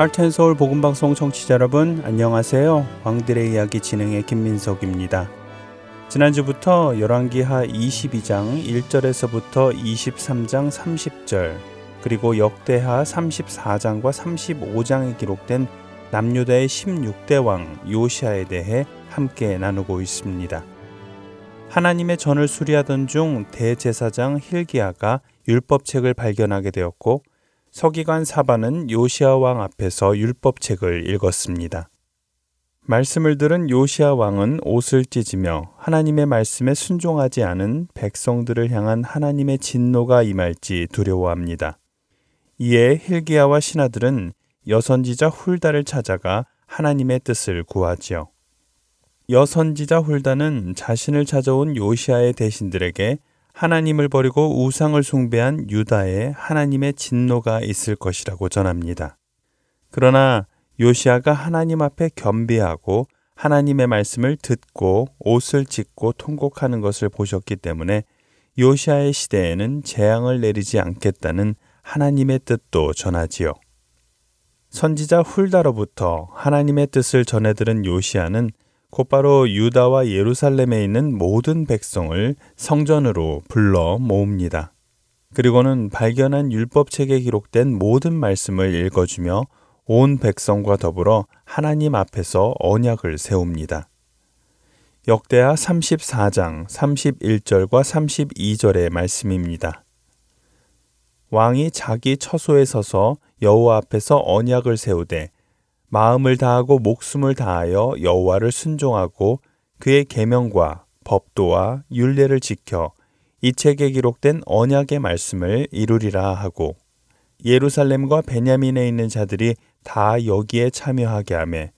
할텐 서울 복음방송 청취자 여러분 안녕하세요. 왕들의 이야기 진행의 김민석입니다. 지난주부터 열왕기하 22장 1절에서부터 23장 30절 그리고 역대하 34장과 35장에 기록된 남유다의 16대 왕 요시아에 대해 함께 나누고 있습니다. 하나님의 전을 수리하던 중 대제사장 힐기야가 율법책을 발견하게 되었고 서기관 사반은 요시아 왕 앞에서 율법책을 읽었습니다. 말씀을 들은 요시아 왕은 옷을 찢으며 하나님의 말씀에 순종하지 않은 백성들을 향한 하나님의 진노가 임할지 두려워합니다. 이에 힐기야와 신하들은 여선지자 훌다를 찾아가 하나님의 뜻을 구하지요. 여선지자 훌다는 자신을 찾아온 요시아의 대신들에게 하나님을 버리고 우상을 숭배한 유다에 하나님의 진노가 있을 것이라고 전합니다. 그러나 요시아가 하나님 앞에 겸비하고 하나님의 말씀을 듣고 옷을 찢고 통곡하는 것을 보셨기 때문에 요시아의 시대에는 재앙을 내리지 않겠다는 하나님의 뜻도 전하지요. 선지자 훌다로부터 하나님의 뜻을 전해들은 요시아는 곧바로 유다와 예루살렘에 있는 모든 백성을 성전으로 불러 모읍니다. 그리고는 발견한 율법책에 기록된 모든 말씀을 읽어주며 온 백성과 더불어 하나님 앞에서 언약을 세웁니다. 역대하 34장 31절과 32절의 말씀입니다. 왕이 자기 처소에 서서 여호와 앞에서 언약을 세우되 마음을 다하고 목숨을 다하여 여호와를 순종하고 그의 계명과 법도와 율례를 지켜 이 책에 기록된 언약의 말씀을 이루리라 하고 예루살렘과 베냐민에 있는 자들이 다 여기에 참여하게 하매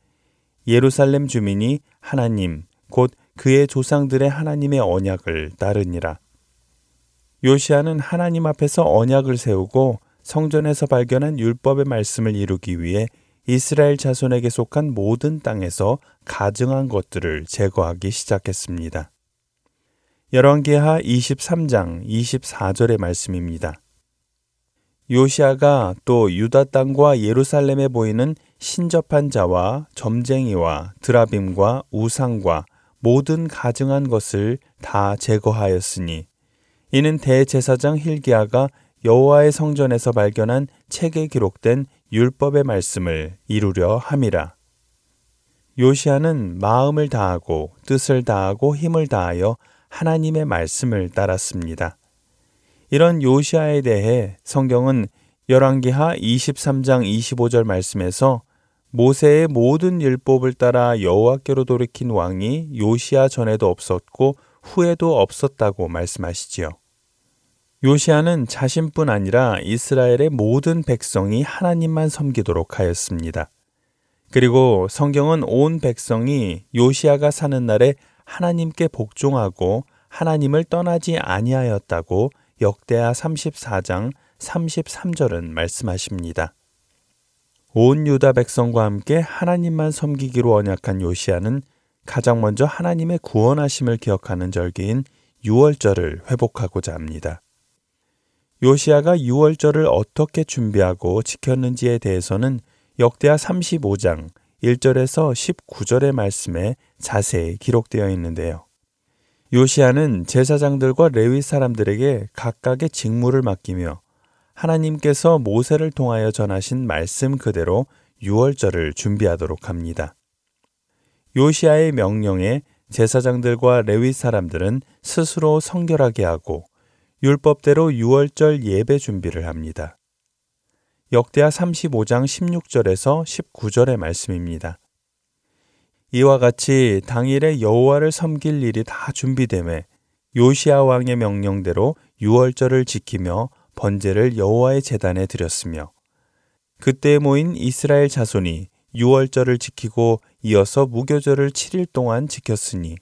예루살렘 주민이 하나님 곧 그의 조상들의 하나님의 언약을 따르니라. 요시아는 하나님 앞에서 언약을 세우고 성전에서 발견한 율법의 말씀을 이루기 위해 이스라엘 자손에게 속한 모든 땅에서 가증한 것들을 제거하기 시작했습니다. 열왕기하 23장 24절의 말씀입니다. 요시아가 또 유다 땅과 예루살렘에 보이는 신접한 자와 점쟁이와 드라빔과 우상과 모든 가증한 것을 다 제거하였으니 이는 대제사장 힐기야가 여호와의 성전에서 발견한 책에 기록된 율법의 말씀을 이루려 함이라. 요시아는 마음을 다하고 뜻을 다하고 힘을 다하여 하나님의 말씀을 따랐습니다. 이런 요시아에 대해 성경은 열왕기하 23장 25절 말씀에서 모세의 모든 율법을 따라 여호와께로 돌이킨 왕이 요시아 전에도 없었고 후에도 없었다고 말씀하시지요. 요시아는 자신뿐 아니라 이스라엘의 모든 백성이 하나님만 섬기도록 하였습니다. 그리고 성경은 온 백성이 요시아가 사는 날에 하나님께 복종하고 하나님을 떠나지 아니하였다고 역대하 34장 33절은 말씀하십니다. 온 유다 백성과 함께 하나님만 섬기기로 언약한 요시아는 가장 먼저 하나님의 구원하심을 기억하는 절기인 유월절을 회복하고자 합니다. 요시아가 6월절을 어떻게 준비하고 지켰는지에 대해서는 역대하 35장 1절에서 19절의 말씀에 자세히 기록되어 있는데요. 요시아는 제사장들과 레위 사람들에게 각각의 직무를 맡기며 하나님께서 모세를 통하여 전하신 말씀 그대로 6월절을 준비하도록 합니다. 요시아의 명령에 제사장들과 레위 사람들은 스스로 성결하게 하고 율법대로 6월절 예배 준비를 합니다. 역대하 35장 16절에서 19절의 말씀입니다. 이와 같이 당일에 여호와를 섬길 일이 다 준비됨에 요시아 왕의 명령대로 유월절을 지키며 번제를 여호와의 제단에 드렸으며 그때 모인 이스라엘 자손이 유월절을 지키고 이어서 무교절을 7일 동안 지켰으니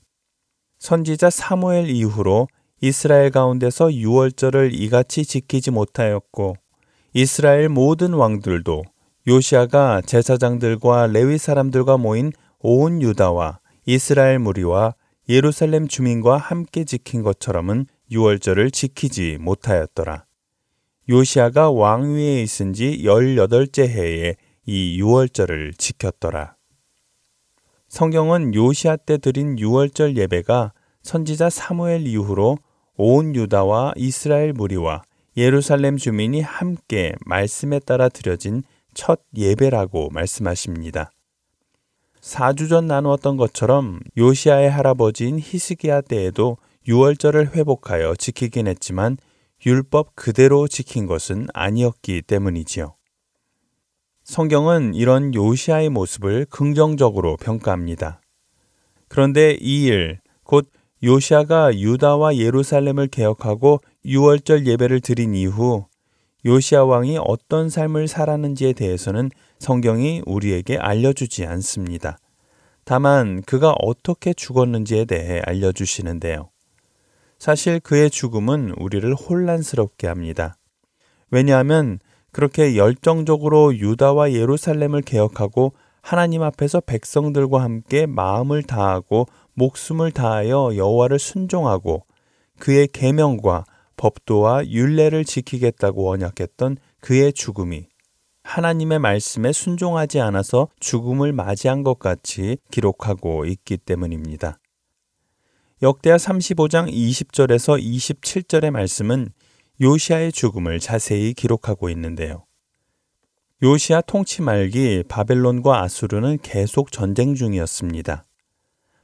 선지자 사무엘 이후로 이스라엘 가운데서 유월절을 이같이 지키지 못하였고 이스라엘 모든 왕들도 요시아가 제사장들과 레위 사람들과 모인 온 유다와 이스라엘 무리와 예루살렘 주민과 함께 지킨 것처럼은 유월절을 지키지 못하였더라. 요시아가 왕위에 있은 지 18째 해에 이 유월절을 지켰더라. 성경은 요시아 때 드린 유월절 예배가 선지자 사무엘 이후로 온 유다와 이스라엘 무리와 예루살렘 주민이 함께 말씀에 따라 드려진 첫 예배라고 말씀하십니다. 4주 전 나누었던 것처럼 요시아의 할아버지인 히스기야 때에도 유월절을 회복하여 지키긴 했지만 율법 그대로 지킨 것은 아니었기 때문이지요. 성경은 이런 요시아의 모습을 긍정적으로 평가합니다. 그런데 이 일, 곧 요시아가 유다와 예루살렘을 개혁하고 유월절 예배를 드린 이후 요시아 왕이 어떤 삶을 살았는지에 대해서는 성경이 우리에게 알려주지 않습니다. 다만 그가 어떻게 죽었는지에 대해 알려주시는데요. 사실 그의 죽음은 우리를 혼란스럽게 합니다. 왜냐하면 그렇게 열정적으로 유다와 예루살렘을 개혁하고 하나님 앞에서 백성들과 함께 마음을 다하고 목숨을 다하여 여호와를 순종하고 그의 계명과 법도와 율례를 지키겠다고 언약했던 그의 죽음이 하나님의 말씀에 순종하지 않아서 죽음을 맞이한 것 같이 기록하고 있기 때문입니다. 역대하 35장 20절에서 27절의 말씀은 요시아의 죽음을 자세히 기록하고 있는데요. 요시아 통치 말기 바벨론과 아수르는 계속 전쟁 중이었습니다.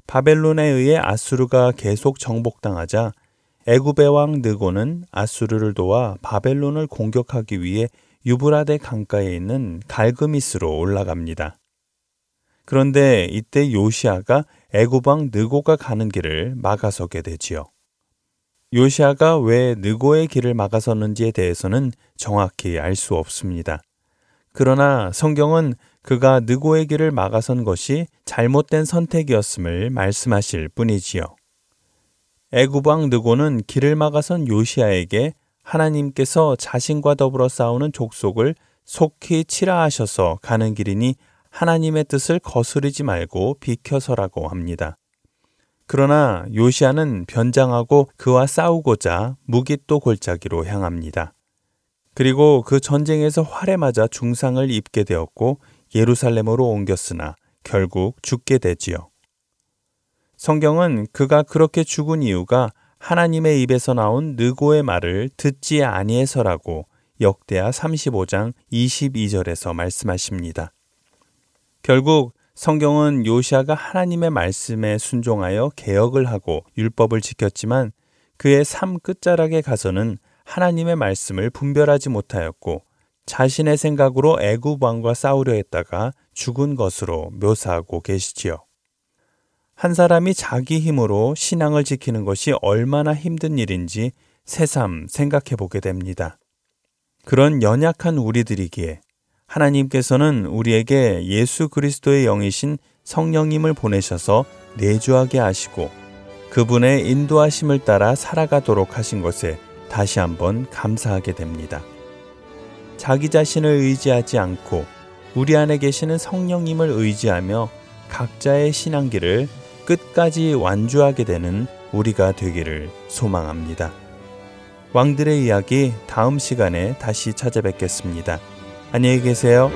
바벨론에 의해 아수르가 계속 정복당하자 애굽의 왕 느고는 아수르를 도와 바벨론을 공격하기 위해 유브라데 강가에 있는 갈그미스로 올라갑니다. 그런데 이때 요시아가 애굽 왕 느고가 가는 길을 막아서게 되지요. 요시아가 왜 느고의 길을 막아섰는지에 대해서는 정확히 알 수 없습니다. 그러나 성경은 그가 느고의 길을 막아선 것이 잘못된 선택이었음을 말씀하실 뿐이지요. 애굽왕 느고는 길을 막아선 요시아에게 하나님께서 자신과 더불어 싸우는 족속을 속히 치라하셔서 가는 길이니 하나님의 뜻을 거스르지 말고 비켜서라고 합니다. 그러나 요시아는 변장하고 그와 싸우고자 무기또 골짜기로 향합니다. 그리고 그 전쟁에서 활에 맞아 중상을 입게 되었고 예루살렘으로 옮겼으나 결국 죽게 되지요. 성경은 그가 그렇게 죽은 이유가 하나님의 입에서 나온 느고의 말을 듣지 아니해서라고 역대하 35장 22절에서 말씀하십니다. 결국 성경은 요시아가 하나님의 말씀에 순종하여 개혁을 하고 율법을 지켰지만 그의 삶 끝자락에 가서는 하나님의 말씀을 분별하지 못하였고 자신의 생각으로 애굽 왕과 싸우려 했다가 죽은 것으로 묘사하고 계시지요. 한 사람이 자기 힘으로 신앙을 지키는 것이 얼마나 힘든 일인지 새삼 생각해 보게 됩니다. 그런 연약한 우리들이기에 하나님께서는 우리에게 예수 그리스도의 영이신 성령님을 보내셔서 내주하게 하시고 그분의 인도하심을 따라 살아가도록 하신 것에 다시 한번 감사하게 됩니다. 자기 자신을 의지하지 않고 우리 안에 계시는 성령님을 의지하며 각자의 신앙길을 끝까지 완주하게 되는 우리가 되기를 소망합니다. 왕들의 이야기 다음 시간에 다시 찾아뵙겠습니다. 안녕히 계세요.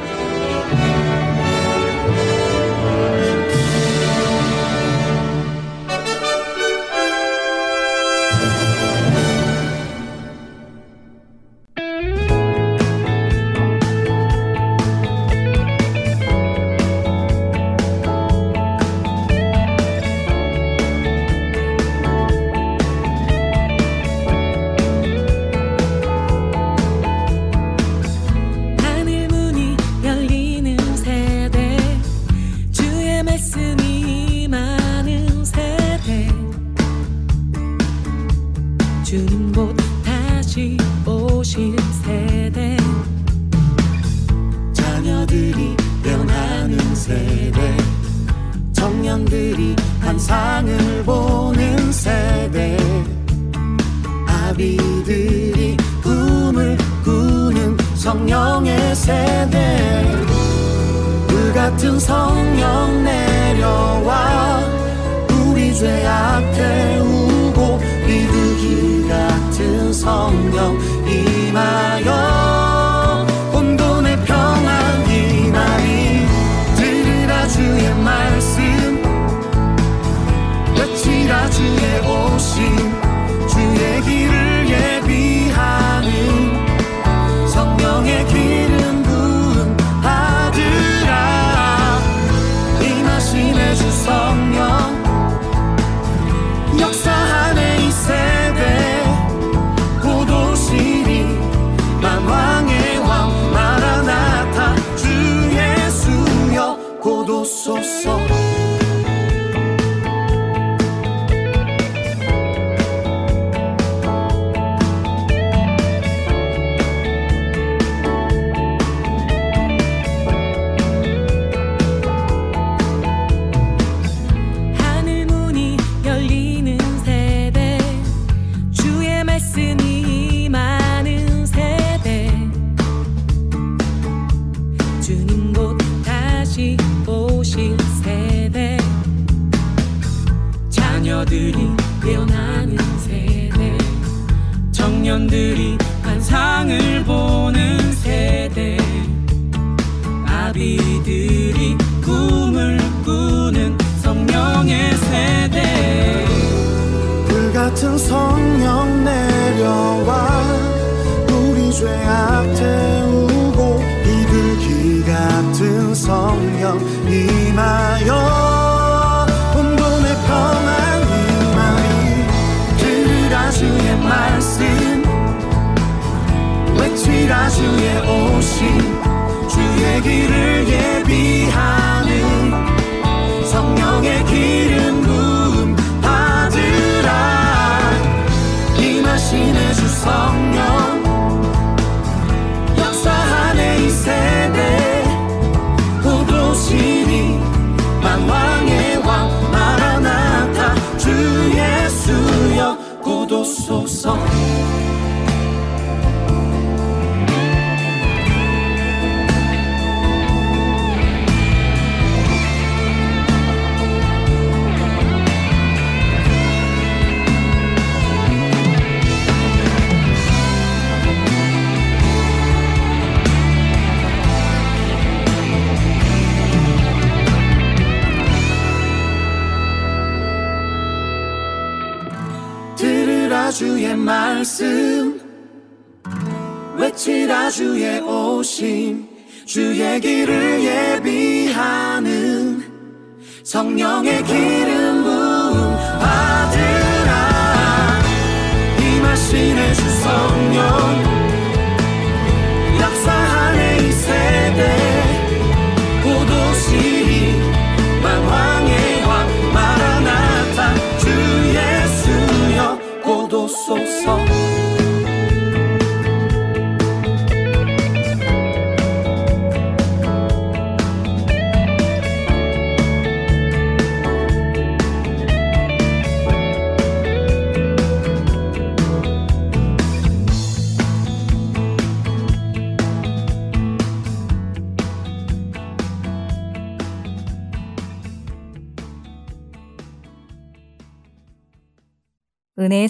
성령의 기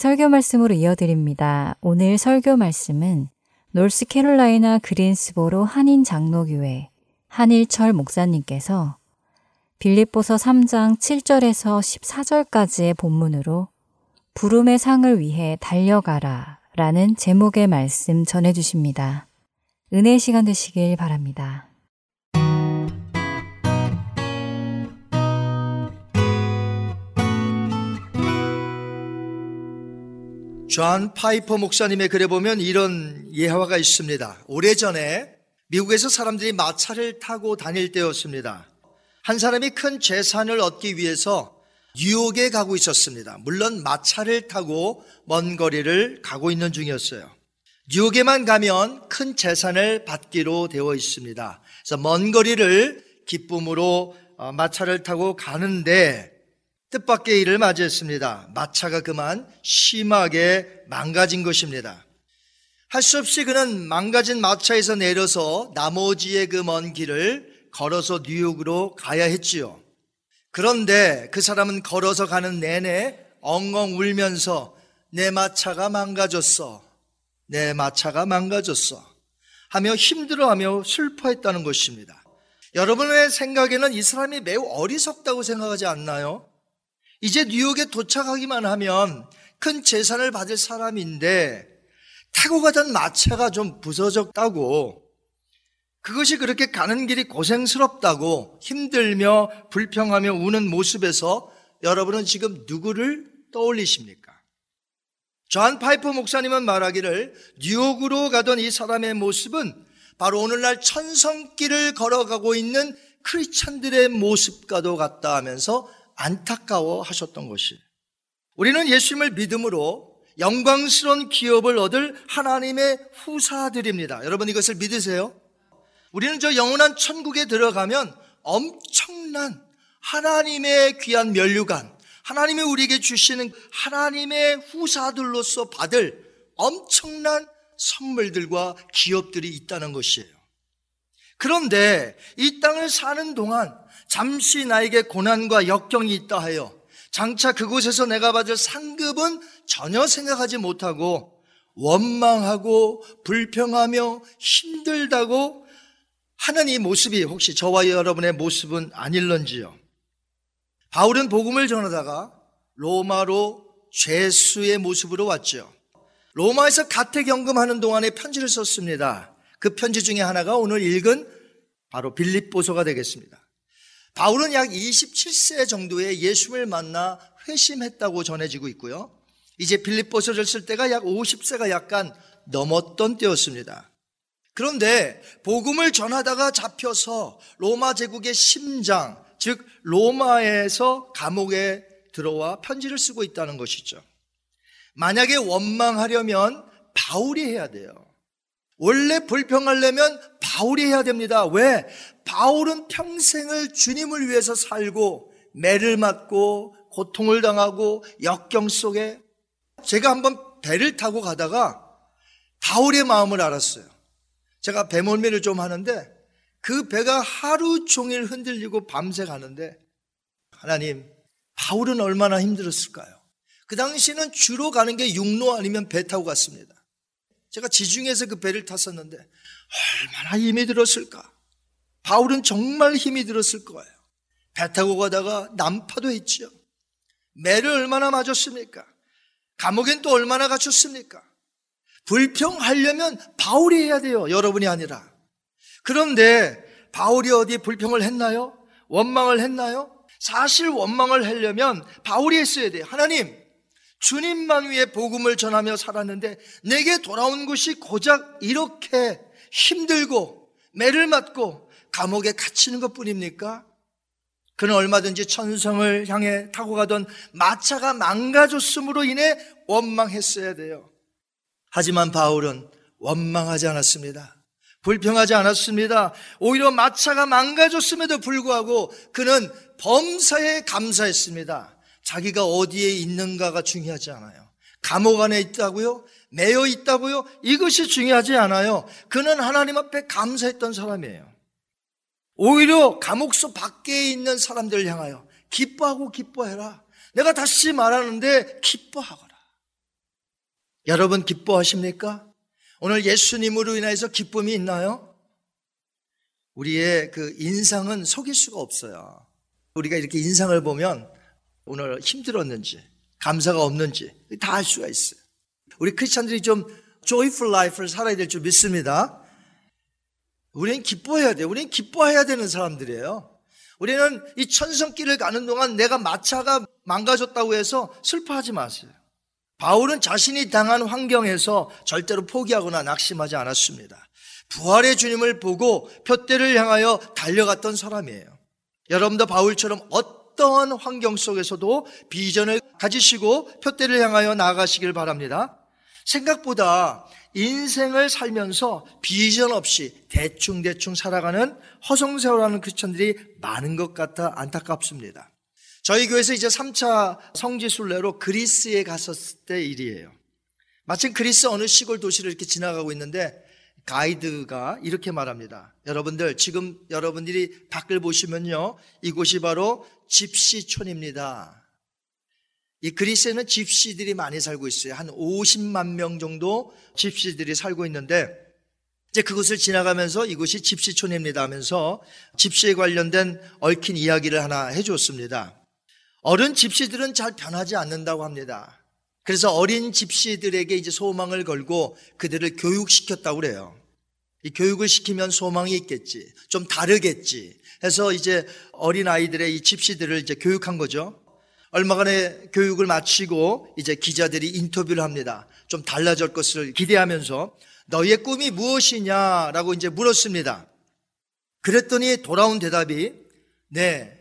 설교 말씀으로 이어드립니다. 오늘 설교 말씀은 노스캐롤라이나 그린스보로 한인 장로교회 한일철 목사님께서 빌립보서 3장 7절에서 14절까지의 본문으로 부름의 상을 위해 달려가라 라는 제목의 말씀 전해 주십니다. 은혜의 시간 되시길 바랍니다. 존 파이퍼 목사님의 글에 보면 이런 예화가 있습니다. 오래전에 미국에서 사람들이 마차를 타고 다닐 때였습니다. 한 사람이 큰 재산을 얻기 위해서 뉴욕에 가고 있었습니다. 물론 마차를 타고 먼 거리를 가고 있는 중이었어요. 뉴욕에만 가면 큰 재산을 받기로 되어 있습니다. 그래서 먼 거리를 기쁨으로 어, 마차를 타고 가는데 뜻밖의 일을 맞이했습니다. 마차가 그만 심하게 망가진 것입니다. 할 수 없이 그는 망가진 마차에서 내려서 나머지의 그 먼 길을 걸어서 뉴욕으로 가야 했지요. 그런데 그 사람은 걸어서 가는 내내 엉엉 울면서 내 마차가 망가졌어. 내 마차가 망가졌어. 하며 힘들어하며 슬퍼했다는 것입니다. 여러분의 생각에는 이 사람이 매우 어리석다고 생각하지 않나요? 이제 뉴욕에 도착하기만 하면 큰 재산을 받을 사람인데 타고 가던 마차가 좀 부서졌다고 그것이 그렇게 가는 길이 고생스럽다고 힘들며 불평하며 우는 모습에서 여러분은 지금 누구를 떠올리십니까? 존 파이퍼 목사님은 말하기를 뉴욕으로 가던 이 사람의 모습은 바로 오늘날 천성길을 걸어가고 있는 크리스찬들의 모습과도 같다 하면서 안타까워 하셨던 것이. 우리는 예수님을 믿음으로 영광스러운 기업을 얻을 하나님의 후사들입니다. 여러분 이것을 믿으세요? 우리는 저 영원한 천국에 들어가면 엄청난 하나님의 귀한 면류관, 하나님이 우리에게 주시는 하나님의 후사들로서 받을 엄청난 선물들과 기업들이 있다는 것이에요. 그런데 이 땅을 사는 동안 잠시 나에게 고난과 역경이 있다 하여 장차 그곳에서 내가 받을 상급은 전혀 생각하지 못하고 원망하고 불평하며 힘들다고 하는 이 모습이 혹시 저와 여러분의 모습은 아닐런지요? 바울은 복음을 전하다가 로마로 죄수의 모습으로 왔죠. 로마에서 가택 연금하는 동안에 편지를 썼습니다. 그 편지 중에 하나가 오늘 읽은 바로 빌립보서가 되겠습니다. 바울은 약 27세 정도에 예수를 만나 회심했다고 전해지고 있고요. 이제 빌립보서를 쓸 때가 약 50세가 약간 넘었던 때였습니다. 그런데 복음을 전하다가 잡혀서 로마 제국의 심장, 즉 로마에서 감옥에 들어와 편지를 쓰고 있다는 것이죠. 만약에 원망하려면 바울이 해야 돼요. 원래 불평하려면 바울이 해야 됩니다. 왜? 바울은 평생을 주님을 위해서 살고 매를 맞고 고통을 당하고 역경 속에 제가 한번 배를 타고 가다가 바울의 마음을 알았어요. 제가 배멀미를 좀 하는데 그 배가 하루 종일 흔들리고 밤새 가는데 하나님 바울은 얼마나 힘들었을까요? 그 당시에는 주로 가는 게 육로 아니면 배 타고 갔습니다. 제가 지중해에서 그 배를 탔었는데 얼마나 힘이 들었을까? 바울은 정말 힘이 들었을 거예요. 배 타고 가다가 난파도 했죠. 매를 얼마나 맞았습니까? 감옥엔 또 얼마나 갇혔습니까? 불평하려면 바울이 해야 돼요. 여러분이 아니라. 그런데 바울이 어디 불평을 했나요? 원망을 했나요? 사실 원망을 하려면 바울이 했어야 돼요. 하나님, 주님만 위해 복음을 전하며 살았는데 내게 돌아온 것이 고작 이렇게 힘들고 매를 맞고 감옥에 갇히는 것 뿐입니까? 그는 얼마든지 천성을 향해 타고 가던 마차가 망가졌음으로 인해 원망했어야 돼요. 하지만 바울은 원망하지 않았습니다. 불평하지 않았습니다. 오히려 마차가 망가졌음에도 불구하고 그는 범사에 감사했습니다. 자기가 어디에 있는가가 중요하지 않아요. 감옥 안에 있다고요? 매여 있다고요? 이것이 중요하지 않아요. 그는 하나님 앞에 감사했던 사람이에요. 오히려 감옥소 밖에 있는 사람들을 향하여 기뻐하고 기뻐해라. 내가 다시 말하는데 기뻐하거라. 여러분 기뻐하십니까? 오늘 예수님으로 인해서 기쁨이 있나요? 우리의 그 인상은 속일 수가 없어요. 우리가 이렇게 인상을 보면 오늘 힘들었는지, 감사가 없는지 다 알 수가 있어요. 우리 크리스찬들이 좀 joyful life를 살아야 될 줄 믿습니다. 우리는 기뻐해야 돼요. 우리는 기뻐해야 되는 사람들이에요. 우리는 이 천성길을 가는 동안 내가 마차가 망가졌다고 해서 슬퍼하지 마세요. 바울은 자신이 당한 환경에서 절대로 포기하거나 낙심하지 않았습니다. 부활의 주님을 보고 표대를 향하여 달려갔던 사람이에요. 여러분도 바울처럼 어떠한 환경 속에서도 비전을 가지시고 표대를 향하여 나아가시길 바랍니다. 생각보다 인생을 살면서 비전 없이 대충대충 살아가는 허송세월하는 크리스천들이 많은 것 같아 안타깝습니다. 저희 교회에서 이제 3차 성지순례로 그리스에 갔었을 때 일이에요. 마침 그리스 어느 시골 도시를 이렇게 지나가고 있는데 가이드가 이렇게 말합니다. 여러분들, 지금 여러분들이 밖을 보시면요. 이곳이 바로 집시촌입니다. 이 그리스에는 집시들이 많이 살고 있어요. 한 50만 명 정도 집시들이 살고 있는데 이제 그곳을 지나가면서 이곳이 집시촌입니다 하면서 집시에 관련된 얽힌 이야기를 하나 해줬습니다. 어른 집시들은 잘 변하지 않는다고 합니다. 그래서 어린 집시들에게 이제 소망을 걸고 그들을 교육시켰다고 그래요. 이 교육을 시키면 소망이 있겠지. 좀 다르겠지. 해서 이제 어린 아이들의 이 집시들을 이제 교육한 거죠. 얼마간의 교육을 마치고 이제 기자들이 인터뷰를 합니다. 좀 달라질 것을 기대하면서 너희의 꿈이 무엇이냐라고 이제 물었습니다. 그랬더니 돌아온 대답이 네,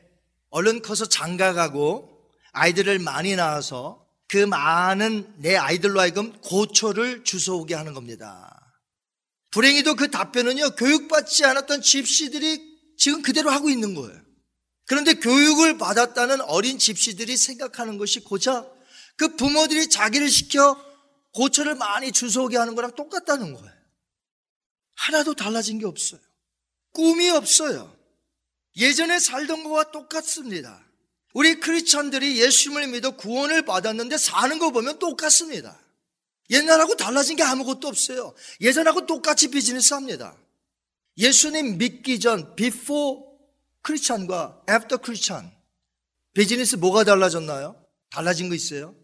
얼른 커서 장가가고 아이들을 많이 낳아서 그 많은 내 아이들로 하여금 고초를 주워오게 하는 겁니다. 불행히도 그 답변은요, 교육받지 않았던 집시들이 지금 그대로 하고 있는 거예요. 그런데 교육을 받았다는 어린 집시들이 생각하는 것이 고작 그 부모들이 자기를 시켜 고철을 많이 주워오게 하는 거랑 똑같다는 거예요. 하나도 달라진 게 없어요. 꿈이 없어요. 예전에 살던 거와 똑같습니다. 우리 크리스천들이 예수님을 믿어 구원을 받았는데 사는 거 보면 똑같습니다. 옛날하고 달라진 게 아무것도 없어요. 예전하고 똑같이 비즈니스 합니다. 예수님 믿기 전 before 크리스찬과 애프터 크리스찬 비즈니스 뭐가 달라졌나요? 달라진 거 있어요?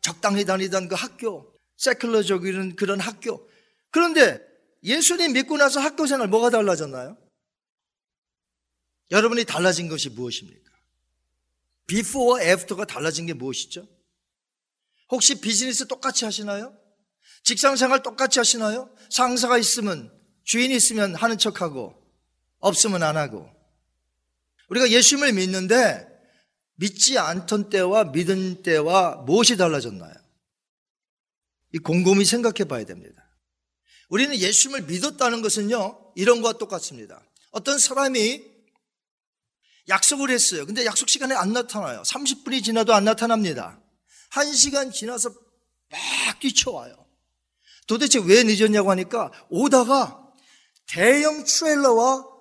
적당히 다니던 그 학교, 세클러적인 그런 학교. 그런데 예수님 믿고 나서 학교 생활 뭐가 달라졌나요? 여러분이 달라진 것이 무엇입니까? 비포와 애프터가 달라진 게 무엇이죠? 혹시 비즈니스 똑같이 하시나요? 직장 생활 똑같이 하시나요? 상사가 있으면 주인이 있으면 하는 척하고 없으면 안 하고. 우리가 예수님을 믿는데 믿지 않던 때와 믿은 때와 무엇이 달라졌나요? 이 곰곰이 생각해 봐야 됩니다. 우리는 예수님을 믿었다는 것은요, 이런 것과 똑같습니다. 어떤 사람이 약속을 했어요. 근데 약속 시간에 안 나타나요. 30분이 지나도 안 나타납니다. 1시간 지나서 막 뛰쳐와요. 도대체 왜 늦었냐고 하니까 오다가 대형 트레일러와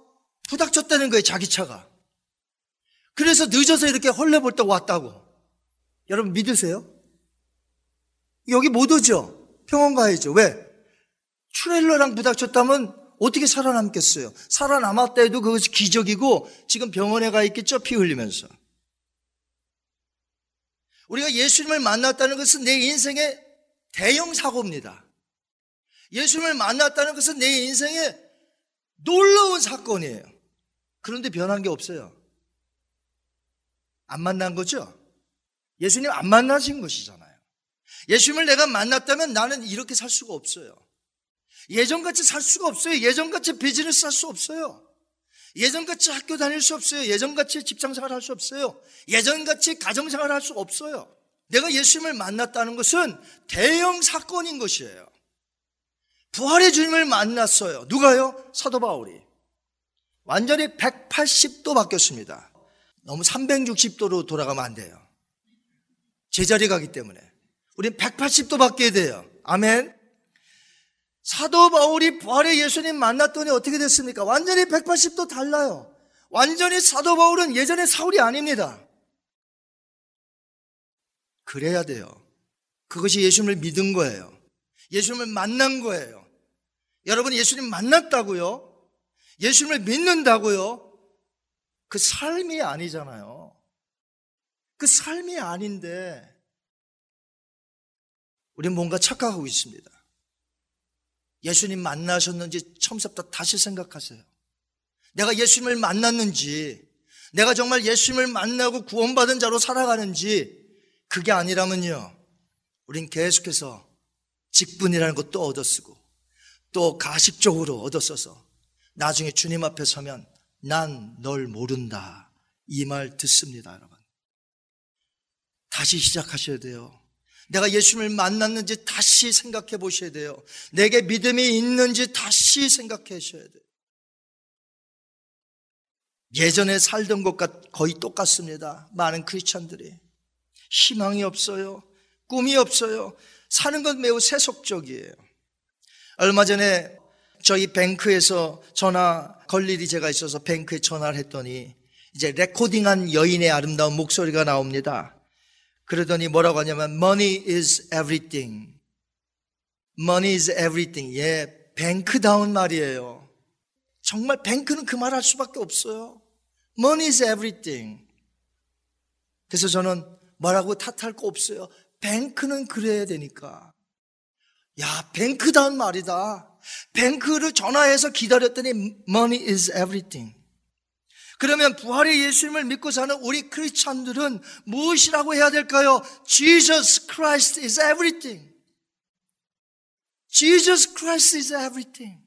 부닥쳤다는 거예요, 자기 차가. 그래서 늦어서 이렇게 헐레벌떡 왔다고. 여러분 믿으세요? 여기 못 오죠? 병원 가야죠. 왜? 트레일러랑 부닥쳤다면 어떻게 살아남겠어요? 살아남았다 해도 그것이 기적이고 지금 병원에 가 있겠죠? 피 흘리면서. 우리가 예수님을 만났다는 것은 내 인생의 대형 사고입니다. 예수님을 만났다는 것은 내 인생의 놀라운 사건이에요. 그런데 변한 게 없어요. 안 만난 거죠? 예수님 안 만나신 것이잖아요. 예수님을 내가 만났다면 나는 이렇게 살 수가 없어요. 예전같이 살 수가 없어요. 예전같이 비즈니스 할 수 없어요. 예전같이 학교 다닐 수 없어요. 예전같이 직장생활 할 수 없어요. 예전같이 가정생활 할 수 없어요. 내가 예수님을 만났다는 것은 대형 사건인 것이에요. 부활의 주님을 만났어요. 누가요? 사도 바울이. 완전히 180도 바뀌었습니다. 너무 360도로 돌아가면 안 돼요. 제자리 가기 때문에. 우린 180도 바뀌어야 돼요. 아멘. 사도 바울이 부활의 예수님 만났더니 어떻게 됐습니까? 완전히 180도 달라요. 완전히 사도 바울은 예전의 사울이 아닙니다. 그래야 돼요. 그것이 예수님을 믿은 거예요. 예수님을 만난 거예요. 여러분 예수님 만났다고요? 예수님을 믿는다고요? 그 삶이 아니잖아요. 그 삶이 아닌데 우리는 뭔가 착각하고 있습니다. 예수님 만나셨는지 처음부터 다시 생각하세요. 내가 예수님을 만났는지, 내가 정말 예수님을 만나고 구원받은 자로 살아가는지, 그게 아니라면요. 우린 계속해서 직분이라는 것도 얻어쓰고, 또 가식적으로 얻어써서, 나중에 주님 앞에 서면, 난 널 모른다. 이 말 듣습니다, 여러분. 다시 시작하셔야 돼요. 내가 예수님을 만났는지 다시 생각해 보셔야 돼요. 내게 믿음이 있는지 다시 생각하셔야 돼요. 예전에 살던 것과 거의 똑같습니다. 많은 크리스천들이. 희망이 없어요. 꿈이 없어요. 사는 건 매우 세속적이에요. 얼마 전에 저희 뱅크에서 전화 걸 일이 제가 있어서 뱅크에 전화를 했더니 이제 레코딩한 여인의 아름다운 목소리가 나옵니다. 그러더니 뭐라고 하냐면 money is everything. money is everything. 예, bank다운 말이에요. 정말 bank는 그 말 할 수밖에 없어요. money is everything. 그래서 저는 뭐라고 탓할 거 없어요. bank는 그래야 되니까. 야, bank다운 말이다. bank를 전화해서 기다렸더니 money is everything. 그러면 부활의 예수님을 믿고 사는 우리 크리스찬들은 무엇이라고 해야 될까요? Jesus Christ is everything. Jesus Christ is everything.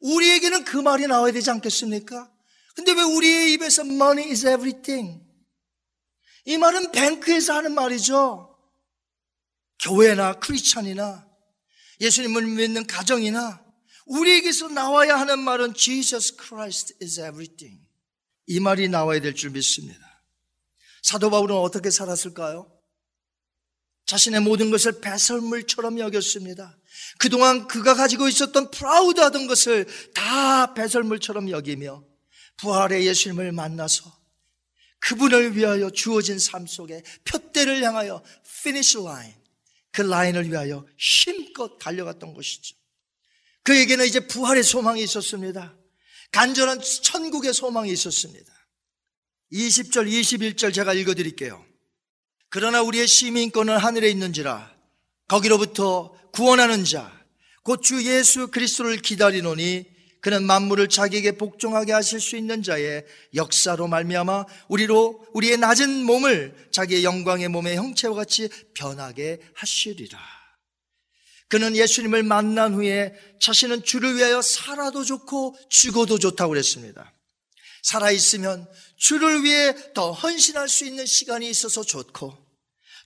우리에게는 그 말이 나와야 되지 않겠습니까? 근데 왜 우리의 입에서 money is everything? 이 말은 뱅크에서 하는 말이죠. 교회나 크리스찬이나 예수님을 믿는 가정이나 우리에게서 나와야 하는 말은 Jesus Christ is everything. 이 말이 나와야 될 줄 믿습니다. 사도 바울은 어떻게 살았을까요? 자신의 모든 것을 배설물처럼 여겼습니다. 그동안 그가 가지고 있었던 proud하던 것을 다 배설물처럼 여기며 부활의 예수님을 만나서 그분을 위하여 주어진 삶 속에 푯대를 향하여 finish line 그 라인을 위하여 힘껏 달려갔던 것이죠. 그에게는 이제 부활의 소망이 있었습니다. 간절한 천국의 소망이 있었습니다. 20절, 21절 제가 읽어 드릴게요. 그러나 우리의 시민권은 하늘에 있는지라 거기로부터 구원하는 자, 곧 주 예수 그리스도를 기다리노니 그는 만물을 자기에게 복종하게 하실 수 있는 자의 역사로 말미암아 우리로 우리의 낮은 몸을 자기의 영광의 몸의 형체와 같이 변하게 하시리라. 그는 예수님을 만난 후에 자신은 주를 위하여 살아도 좋고 죽어도 좋다고 그랬습니다. 살아있으면 주를 위해 더 헌신할 수 있는 시간이 있어서 좋고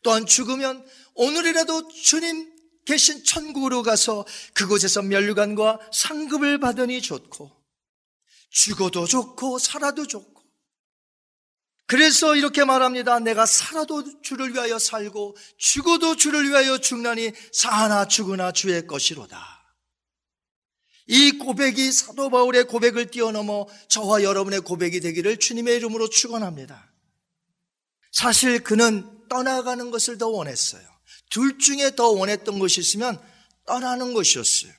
또한 죽으면 오늘이라도 주님 계신 천국으로 가서 그곳에서 면류관과 상급을 받으니 좋고 죽어도 좋고 살아도 좋고 그래서 이렇게 말합니다. 내가 살아도 주를 위하여 살고 죽어도 주를 위하여 죽나니 사나 죽으나 주의 것이로다. 이 고백이 사도 바울의 고백을 뛰어넘어 저와 여러분의 고백이 되기를 주님의 이름으로 축원합니다. 사실 그는 떠나가는 것을 더 원했어요. 둘 중에 더 원했던 것이 있으면 떠나는 것이었어요.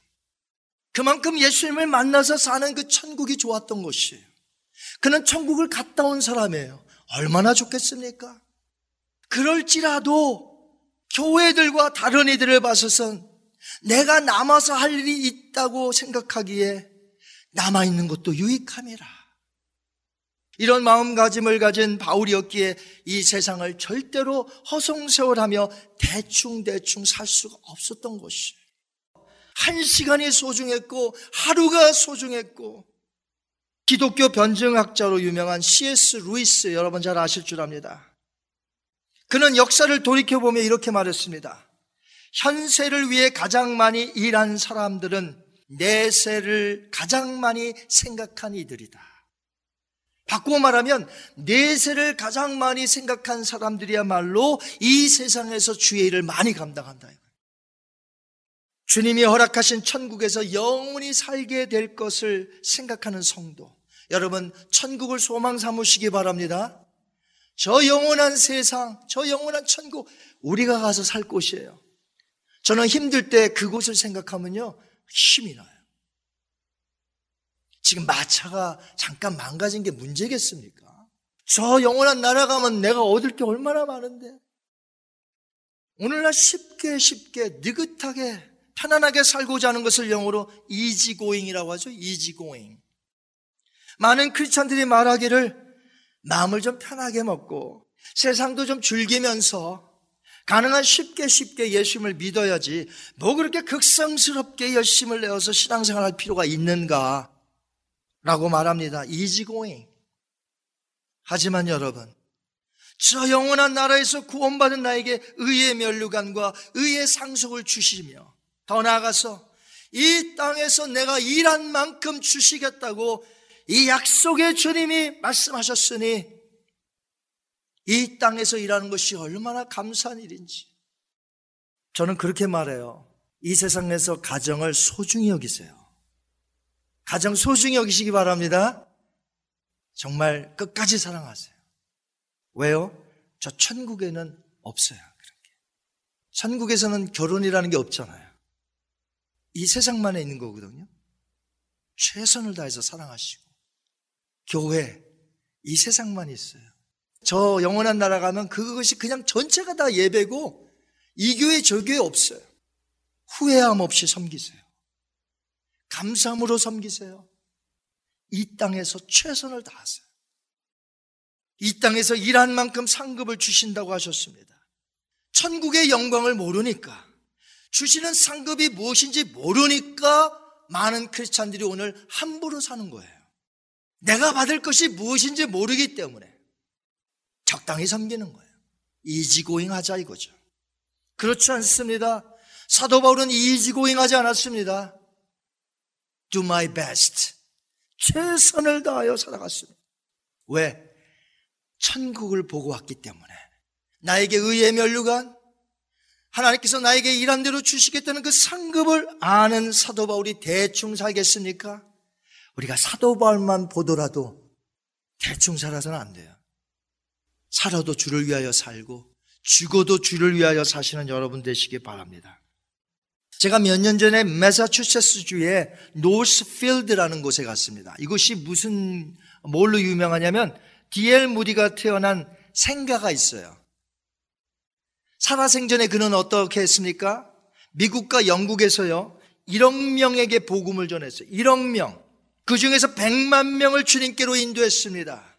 그만큼 예수님을 만나서 사는 그 천국이 좋았던 것이에요. 그는 천국을 갔다 온 사람이에요. 얼마나 좋겠습니까? 그럴지라도 교회들과 다른 이들을 봐서선 내가 남아서 할 일이 있다고 생각하기에 남아있는 것도 유익함이라. 이런 마음가짐을 가진 바울이었기에 이 세상을 절대로 허송세월하며 대충대충 살 수가 없었던 것이에요. 한 시간이 소중했고 하루가 소중했고 기독교 변증학자로 유명한 C.S. 루이스 여러분 잘 아실 줄 압니다. 그는 역사를 돌이켜보며 이렇게 말했습니다. 현세를 위해 가장 많이 일한 사람들은 내세를 가장 많이 생각한 이들이다. 바꾸어 말하면 내세를 가장 많이 생각한 사람들이야말로 이 세상에서 주의 일을 많이 감당한다. 주님이 허락하신 천국에서 영원히 살게 될 것을 생각하는 성도. 여러분, 천국을 소망 삼으시기 바랍니다. 저 영원한 세상, 저 영원한 천국, 우리가 가서 살 곳이에요. 저는 힘들 때 그곳을 생각하면요, 힘이 나요. 지금 마차가 잠깐 망가진 게 문제겠습니까? 저 영원한 나라 가면 내가 얻을 게 얼마나 많은데. 오늘날 쉽게 쉽게 느긋하게 편안하게 살고자 하는 것을 영어로 이지고잉이라고 하죠. 이지고잉. 많은 크리스찬들이 말하기를 마음을 좀 편하게 먹고 세상도 좀 즐기면서 가능한 쉽게 쉽게 예수님을 믿어야지 뭐 그렇게 극성스럽게 열심을 내어서 신앙생활할 필요가 있는가 라고 말합니다. 이지고잉. 하지만 여러분 저 영원한 나라에서 구원받은 나에게 의의 면류관과 의의 상속을 주시며 더 나아가서 이 땅에서 내가 일한 만큼 주시겠다고 이 약속의 주님이 말씀하셨으니 이 땅에서 일하는 것이 얼마나 감사한 일인지 저는 그렇게 말해요. 이 세상에서 가정을 소중히 여기세요. 가정 소중히 여기시기 바랍니다. 정말 끝까지 사랑하세요. 왜요? 저 천국에는 없어요. 그런 게. 천국에서는 결혼이라는 게 없잖아요. 이 세상만에 있는 거거든요. 최선을 다해서 사랑하시고. 교회, 이 세상만 있어요. 저 영원한 나라 가면 그것이 그냥 전체가 다 예배고, 이 교회, 저 교회 없어요. 후회함 없이 섬기세요. 감사함으로 섬기세요. 이 땅에서 최선을 다하세요. 이 땅에서 일한 만큼 상급을 주신다고 하셨습니다. 천국의 영광을 모르니까, 주시는 상급이 무엇인지 모르니까 많은 크리스찬들이 오늘 함부로 사는 거예요. 내가 받을 것이 무엇인지 모르기 때문에 적당히 섬기는 거예요. 이지고잉 하자 이거죠. 그렇지 않습니다. 사도 바울은 이지고잉 하지 않았습니다. Do my best. 최선을 다하여 살아갔습니다. 왜? 천국을 보고 왔기 때문에. 나에게 의의 면류관, 하나님께서 나에게 일한 대로 주시겠다는 그 상급을 아는 사도 바울이 대충 살겠습니까? 우리가 사도 바울만 보더라도 대충 살아서는 안 돼요. 살아도 주를 위하여 살고 죽어도 주를 위하여 사시는 여러분 되시기 바랍니다. 제가 몇 년 전에 매사추세츠 주의 노스필드라는 곳에 갔습니다. 이곳이 무슨 뭘로 유명하냐면 디엘 무디가 태어난 생가가 있어요. 살아생전에 그는 어떻게 했습니까? 미국과 영국에서요. 1억 명에게 복음을 전했어요. 1억 명. 그 중에서 100만 명을 주님께로 인도했습니다.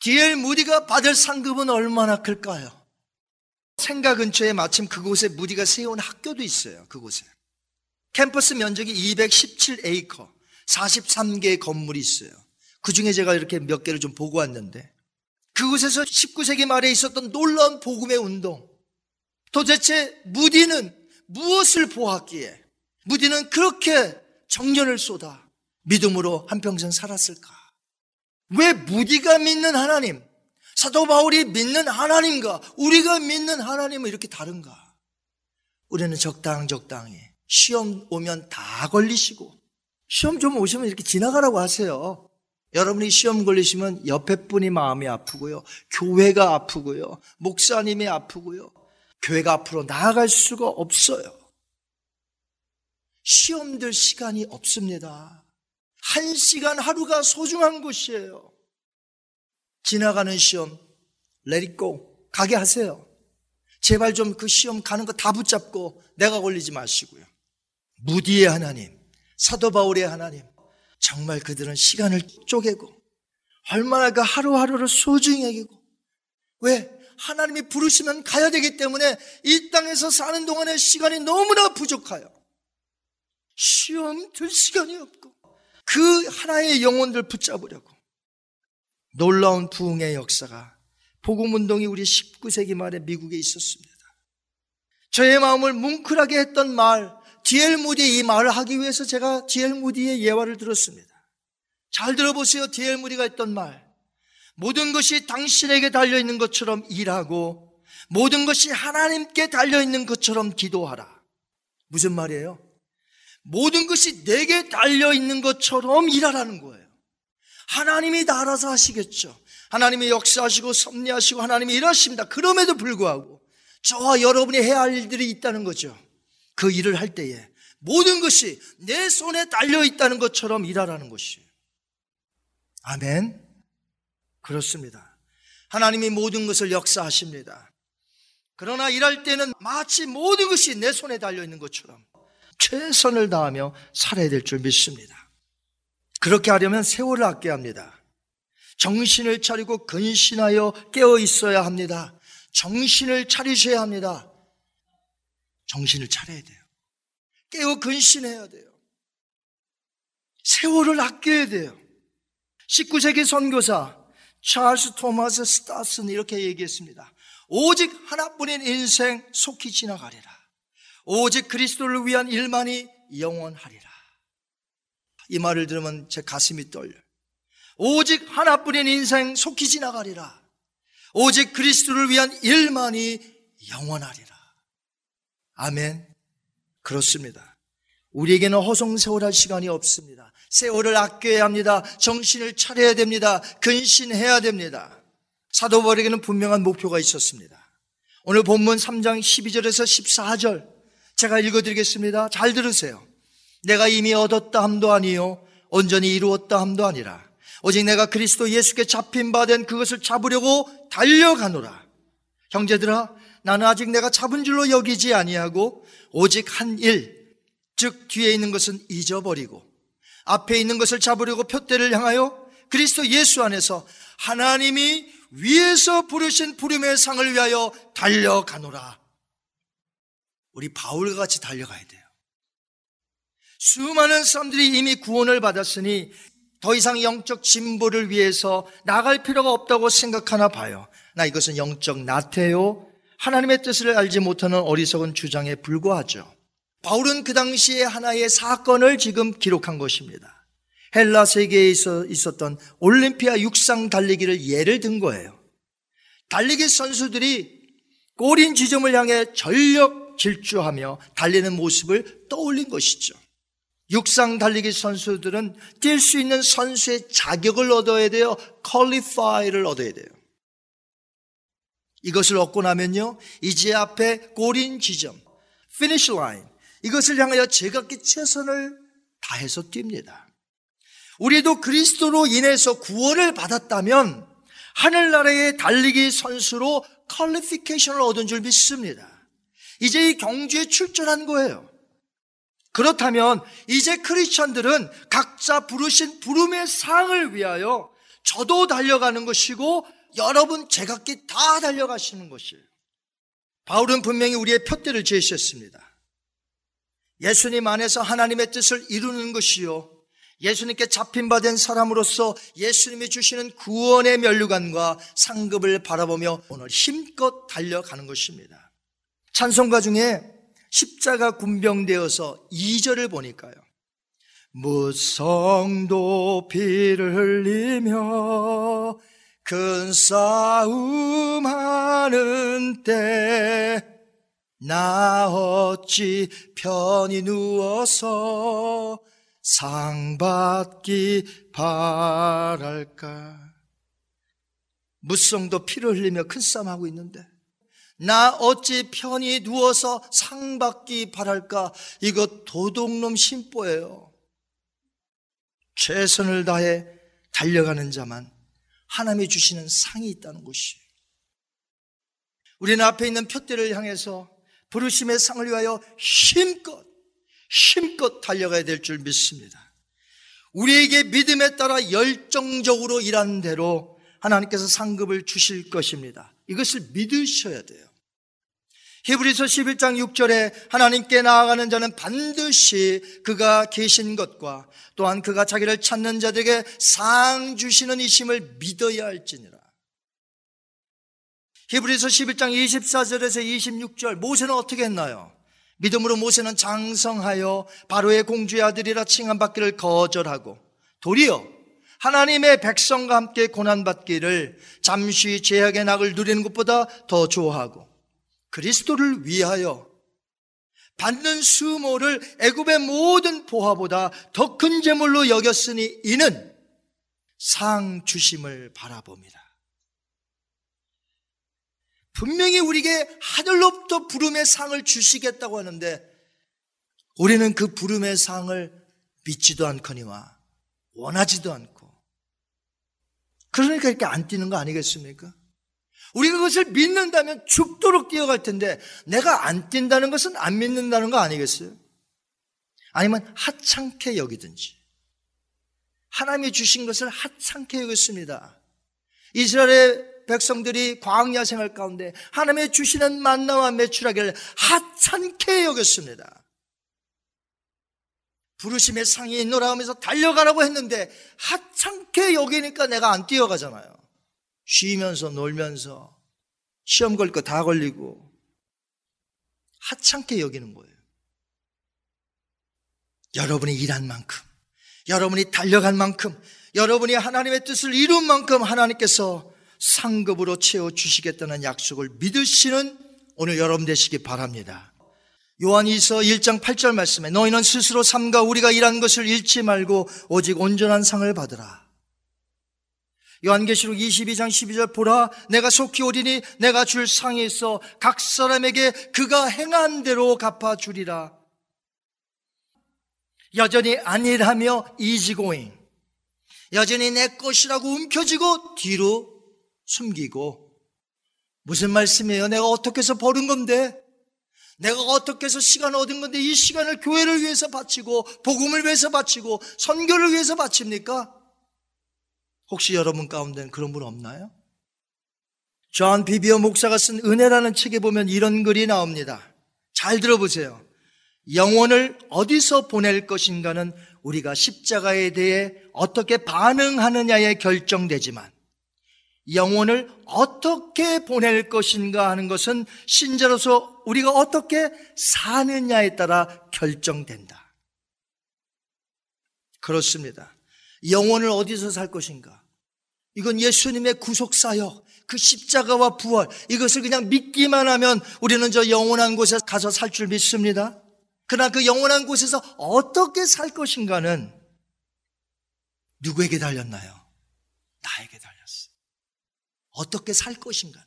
디엘 무디가 받을 상급은 얼마나 클까요? 생가 근처에 마침 그곳에 무디가 세운 학교도 있어요. 그곳에. 캠퍼스 면적이 217에이커, 43개의 건물이 있어요. 그 중에 제가 이렇게 몇 개를 좀 보고 왔는데, 그곳에서 19세기 말에 있었던 놀라운 복음의 운동. 도대체 무디는 무엇을 보았기에, 무디는 그렇게 정년을 쏟아 믿음으로 한평생 살았을까? 왜 무디가 믿는 하나님, 사도 바울이 믿는 하나님과 우리가 믿는 하나님은 이렇게 다른가? 우리는 적당적당히 시험 오면 다 걸리시고 시험 좀 오시면 이렇게 지나가라고 하세요. 여러분이 시험 걸리시면 옆에 분이 마음이 아프고요. 교회가 아프고요. 목사님이 아프고요. 교회가 앞으로 나아갈 수가 없어요. 시험들 시간이 없습니다. 한 시간 하루가 소중한 것이에요. 지나가는 시험, go. 가게 하세요. 제발 좀 그 시험 가는 거 다 붙잡고 내가 걸리지 마시고요. 무디의 하나님, 사도 바울의 하나님, 정말 그들은 시간을 쪼개고 얼마나 그 하루하루를 소중히 여기고 왜? 하나님이 부르시면 가야 되기 때문에 이 땅에서 사는 동안에 시간이 너무나 부족하여 시험 들 시간이 없고 그 하나의 영혼들 붙잡으려고 놀라운 부흥의 역사가 복음 운동이 우리 19세기 말에 미국에 있었습니다. 저의 마음을 뭉클하게 했던 말, 디엘 무디 이 말을 하기 위해서 제가 디엘 무디의 예화를 들었습니다. 잘 들어보세요. 디엘 무디가 했던 말. 모든 것이 당신에게 달려 있는 것처럼 일하고 모든 것이 하나님께 달려 있는 것처럼 기도하라. 무슨 말이에요? 모든 것이 내게 달려 있는 것처럼 일하라는 거예요. 하나님이 다 알아서 하시겠죠. 하나님이 역사하시고 섭리하시고 하나님이 일하십니다. 그럼에도 불구하고 저와 여러분이 해야 할 일들이 있다는 거죠. 그 일을 할 때에 모든 것이 내 손에 달려 있다는 것처럼 일하라는 것이에요. 아멘. 그렇습니다. 하나님이 모든 것을 역사하십니다. 그러나 일할 때는 마치 모든 것이 내 손에 달려 있는 것처럼 최선을 다하며 살아야 될 줄 믿습니다. 그렇게 하려면 세월을 아껴야 합니다. 정신을 차리고 근신하여 깨어 있어야 합니다. 정신을 차리셔야 합니다. 정신을 차려야 돼요. 깨어 근신해야 돼요. 세월을 아껴야 돼요. 19세기 선교사 찰스 토마스 스타스는 이렇게 얘기했습니다. 오직 하나뿐인 인생 속히 지나가리라. 오직 그리스도를 위한 일만이 영원하리라. 이 말을 들으면 제 가슴이 떨려요. 오직 하나뿐인 인생 속히 지나가리라. 오직 그리스도를 위한 일만이 영원하리라. 아멘. 그렇습니다. 우리에게는 허송세월할 시간이 없습니다. 세월을 아껴야 합니다. 정신을 차려야 됩니다. 근신해야 됩니다. 사도 바울에게는 분명한 목표가 있었습니다. 오늘 본문 3장 12절에서 14절 제가 읽어드리겠습니다. 잘 들으세요. 내가 이미 얻었다 함도 아니요 온전히 이루었다 함도 아니라 오직 내가 그리스도 예수께 잡힌 바 된 그것을 잡으려고 달려가노라. 형제들아 나는 아직 내가 잡은 줄로 여기지 아니하고 오직 한 일, 즉 뒤에 있는 것은 잊어버리고 앞에 있는 것을 잡으려고 표대를 향하여 그리스도 예수 안에서 하나님이 위에서 부르신 부름의 상을 위하여 달려가노라. 우리 바울과 같이 달려가야 돼요. 수많은 사람들이 이미 구원을 받았으니 더 이상 영적 진보를 위해서 나갈 필요가 없다고 생각하나 봐요. 나 이것은 영적 나태요. 하나님의 뜻을 알지 못하는 어리석은 주장에 불과하죠. 바울은 그 당시에 하나의 사건을 지금 기록한 것입니다. 헬라 세계에 있었던 올림피아 육상 달리기를 예를 든 거예요. 달리기 선수들이 꼬린 지점을 향해 전력 질주하며 달리는 모습을 떠올린 것이죠. 육상 달리기 선수들은 뛸 수 있는 선수의 자격을 얻어야 돼요. qualify를 얻어야 돼요. 이것을 얻고 나면요. 이제 앞에 골인 지점, finish line 이것을 향하여 제각기 최선을 다해서 뜁니다. 우리도 그리스도로 인해서 구원을 받았다면 하늘나라의 달리기 선수로 qualification을 얻은 줄 믿습니다. 이제 이 경주에 출전한 거예요. 그렇다면 이제 크리스천들은 각자 부르신 부름의 상을 위하여 저도 달려가는 것이고 여러분 제각기 다 달려가시는 것이에요. 바울은 분명히 우리의 표대를 제시했습니다. 예수님 안에서 하나님의 뜻을 이루는 것이요. 예수님께 잡힌 바 된 사람으로서 예수님이 주시는 구원의 면류관과 상급을 바라보며 오늘 힘껏 달려가는 것입니다. 찬송가 중에 십자가 군병되어서 2절을 보니까요. 무성도 피를 흘리며 큰 싸움 하는 때 나 어찌 편히 누워서 상 받기 바랄까 무성도 피를 흘리며 큰 싸움하고 있는데 나 어찌 편히 누워서 상 받기 바랄까 이거 도둑놈 심보예요 최선을 다해 달려가는 자만 하나님이 주시는 상이 있다는 것이에요. 우리는 앞에 있는 표대를 향해서 부르심의 상을 위하여 힘껏, 힘껏 달려가야 될 줄 믿습니다. 우리에게 믿음에 따라 열정적으로 일하는 대로 하나님께서 상급을 주실 것입니다. 이것을 믿으셔야 돼요. 히브리서 11장 6절에 하나님께 나아가는 자는 반드시 그가 계신 것과 또한 그가 자기를 찾는 자들에게 상 주시는 이심을 믿어야 할지니라. 히브리서 11장 24절에서 26절 모세는 어떻게 했나요? 믿음으로 모세는 장성하여 바로의 공주의 아들이라 칭함받기를 거절하고 도리어 하나님의 백성과 함께 고난받기를 잠시 제약의 낙을 누리는 것보다 더 좋아하고 그리스도를 위하여 받는 수모를 애굽의 모든 보화보다 더 큰 재물로 여겼으니 이는 상 주심을 바라봅니다. 분명히 우리에게 하늘로부터 부름의 상을 주시겠다고 하는데 우리는 그 부름의 상을 믿지도 않거니와 원하지도 않고 그러니까 이렇게 안 뛰는 거 아니겠습니까? 우리가 그것을 믿는다면 죽도록 뛰어갈 텐데 내가 안 뛴다는 것은 안 믿는다는 거 아니겠어요? 아니면 하찮게 여기든지 하나님이 주신 것을 하찮게 여겼습니다. 이스라엘의 백성들이 광야 생활 가운데 하나님의 주시는 만나와 매출하기를 하찮게 여겼습니다. 부르심의 상이 있노라 하면서 달려가라고 했는데 하찮게 여기니까 내가 안 뛰어가잖아요. 쉬면서 놀면서 시험 걸 거 다 걸리고 하찮게 여기는 거예요. 여러분이 일한 만큼, 여러분이 달려간 만큼, 여러분이 하나님의 뜻을 이룬 만큼 하나님께서 상급으로 채워 주시겠다는 약속을 믿으시는 오늘 여러분 되시기 바랍니다. 요한이서 1장 8절 말씀에 너희는 스스로 삼가 우리가 일한 것을 잃지 말고 오직 온전한 상을 받으라. 요한계시록 22장 12절 보라 내가 속히 오리니 내가 줄 상이 있어 각 사람에게 그가 행한 대로 갚아 주리라. 여전히 안일하며 easygoing 여전히 내 것이라고 움켜쥐고 뒤로 숨기고 무슨 말씀이에요? 내가 어떻게 해서 버는 건데 내가 어떻게 해서 시간을 얻은 건데 이 시간을 교회를 위해서 바치고 복음을 위해서 바치고 선교를 위해서 바칩니까? 혹시 여러분 가운데는 그런 분 없나요? 존 비비어 목사가 쓴 은혜라는 책에 보면 이런 글이 나옵니다. 잘 들어보세요. 영혼을 어디서 보낼 것인가는 우리가 십자가에 대해 어떻게 반응하느냐에 결정되지만 영혼을 어떻게 보낼 것인가 하는 것은 신자로서 우리가 어떻게 사느냐에 따라 결정된다. 그렇습니다. 영혼을 어디서 살 것인가? 이건 예수님의 구속사역, 그 십자가와 부활, 이것을 그냥 믿기만 하면 우리는 저 영원한 곳에 가서 살 줄 믿습니다. 그러나 그 영원한 곳에서 어떻게 살 것인가는 누구에게 달렸나요? 나에게 달렸어. 어떻게 살 것인가?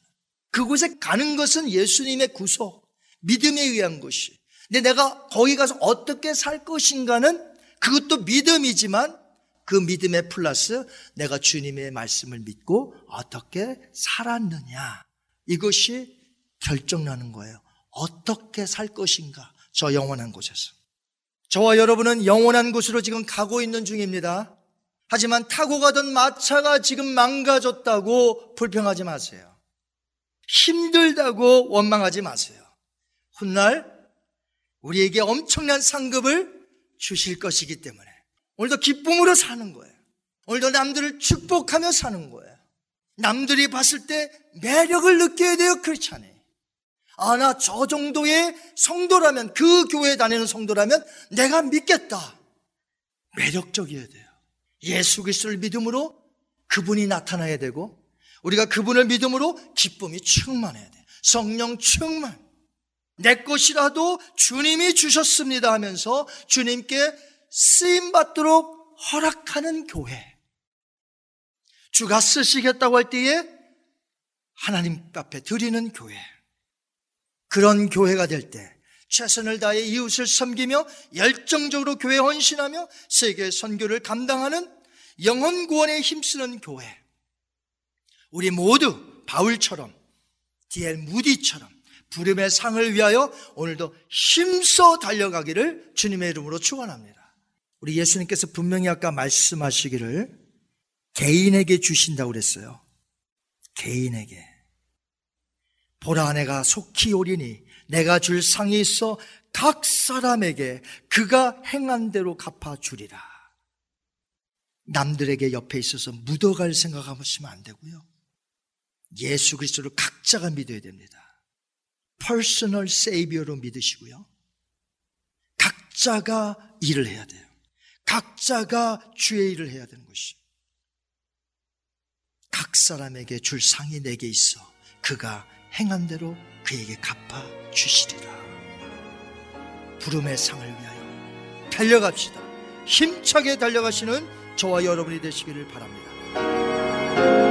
그곳에 가는 것은 예수님의 구속, 믿음에 의한 것이. 근데 내가 거기 가서 어떻게 살 것인가는 그것도 믿음이지만 그 믿음의 플러스 내가 주님의 말씀을 믿고 어떻게 살았느냐. 이것이 결정나는 거예요. 어떻게 살 것인가. 저 영원한 곳에서. 저와 여러분은 영원한 곳으로 지금 가고 있는 중입니다. 하지만 타고 가던 마차가 지금 망가졌다고 불평하지 마세요. 힘들다고 원망하지 마세요. 훗날 우리에게 엄청난 상급을 주실 것이기 때문에 오늘도 기쁨으로 사는 거예요. 오늘도 남들을 축복하며 사는 거예요. 남들이 봤을 때 매력을 느껴야 돼요, 크리스찬이. 아, 나 저 정도의 성도라면, 그 교회에 다니는 성도라면 내가 믿겠다. 매력적이어야 돼요. 예수 그리스도를 믿음으로 그분이 나타나야 되고 우리가 그분을 믿음으로 기쁨이 충만해야 돼. 성령 충만. 내 것이라도 주님이 주셨습니다 하면서 주님께 쓰임 받도록 허락하는 교회. 주가 쓰시겠다고 할 때에 하나님 앞에 드리는 교회. 그런 교회가 될 때 최선을 다해 이웃을 섬기며 열정적으로 교회 헌신하며 세계 선교를 감당하는 영혼 구원에 힘쓰는 교회. 우리 모두 바울처럼 디엘 무디처럼 부름의 상을 위하여 오늘도 힘써 달려가기를 주님의 이름으로 축원합니다. 우리 예수님께서 분명히 아까 말씀하시기를 개인에게 주신다고 그랬어요. 개인에게. 보라 내가 속히 오리니 내가 줄 상이 있어 각 사람에게 그가 행한 대로 갚아주리라. 남들에게 옆에 있어서 묻어갈 생각하시면 안 되고요. 예수 그리스도를 각자가 믿어야 됩니다. personal Savior로 믿으시고요. 각자가 일을 해야 돼요. 각자가 주의 일을 해야 되는 것이. 각 사람에게 줄 상이 내게 있어 그가 행한 대로 그에게 갚아 주시리라. 부름의 상을 위하여 달려갑시다. 힘차게 달려가시는 저와 여러분이 되시기를 바랍니다.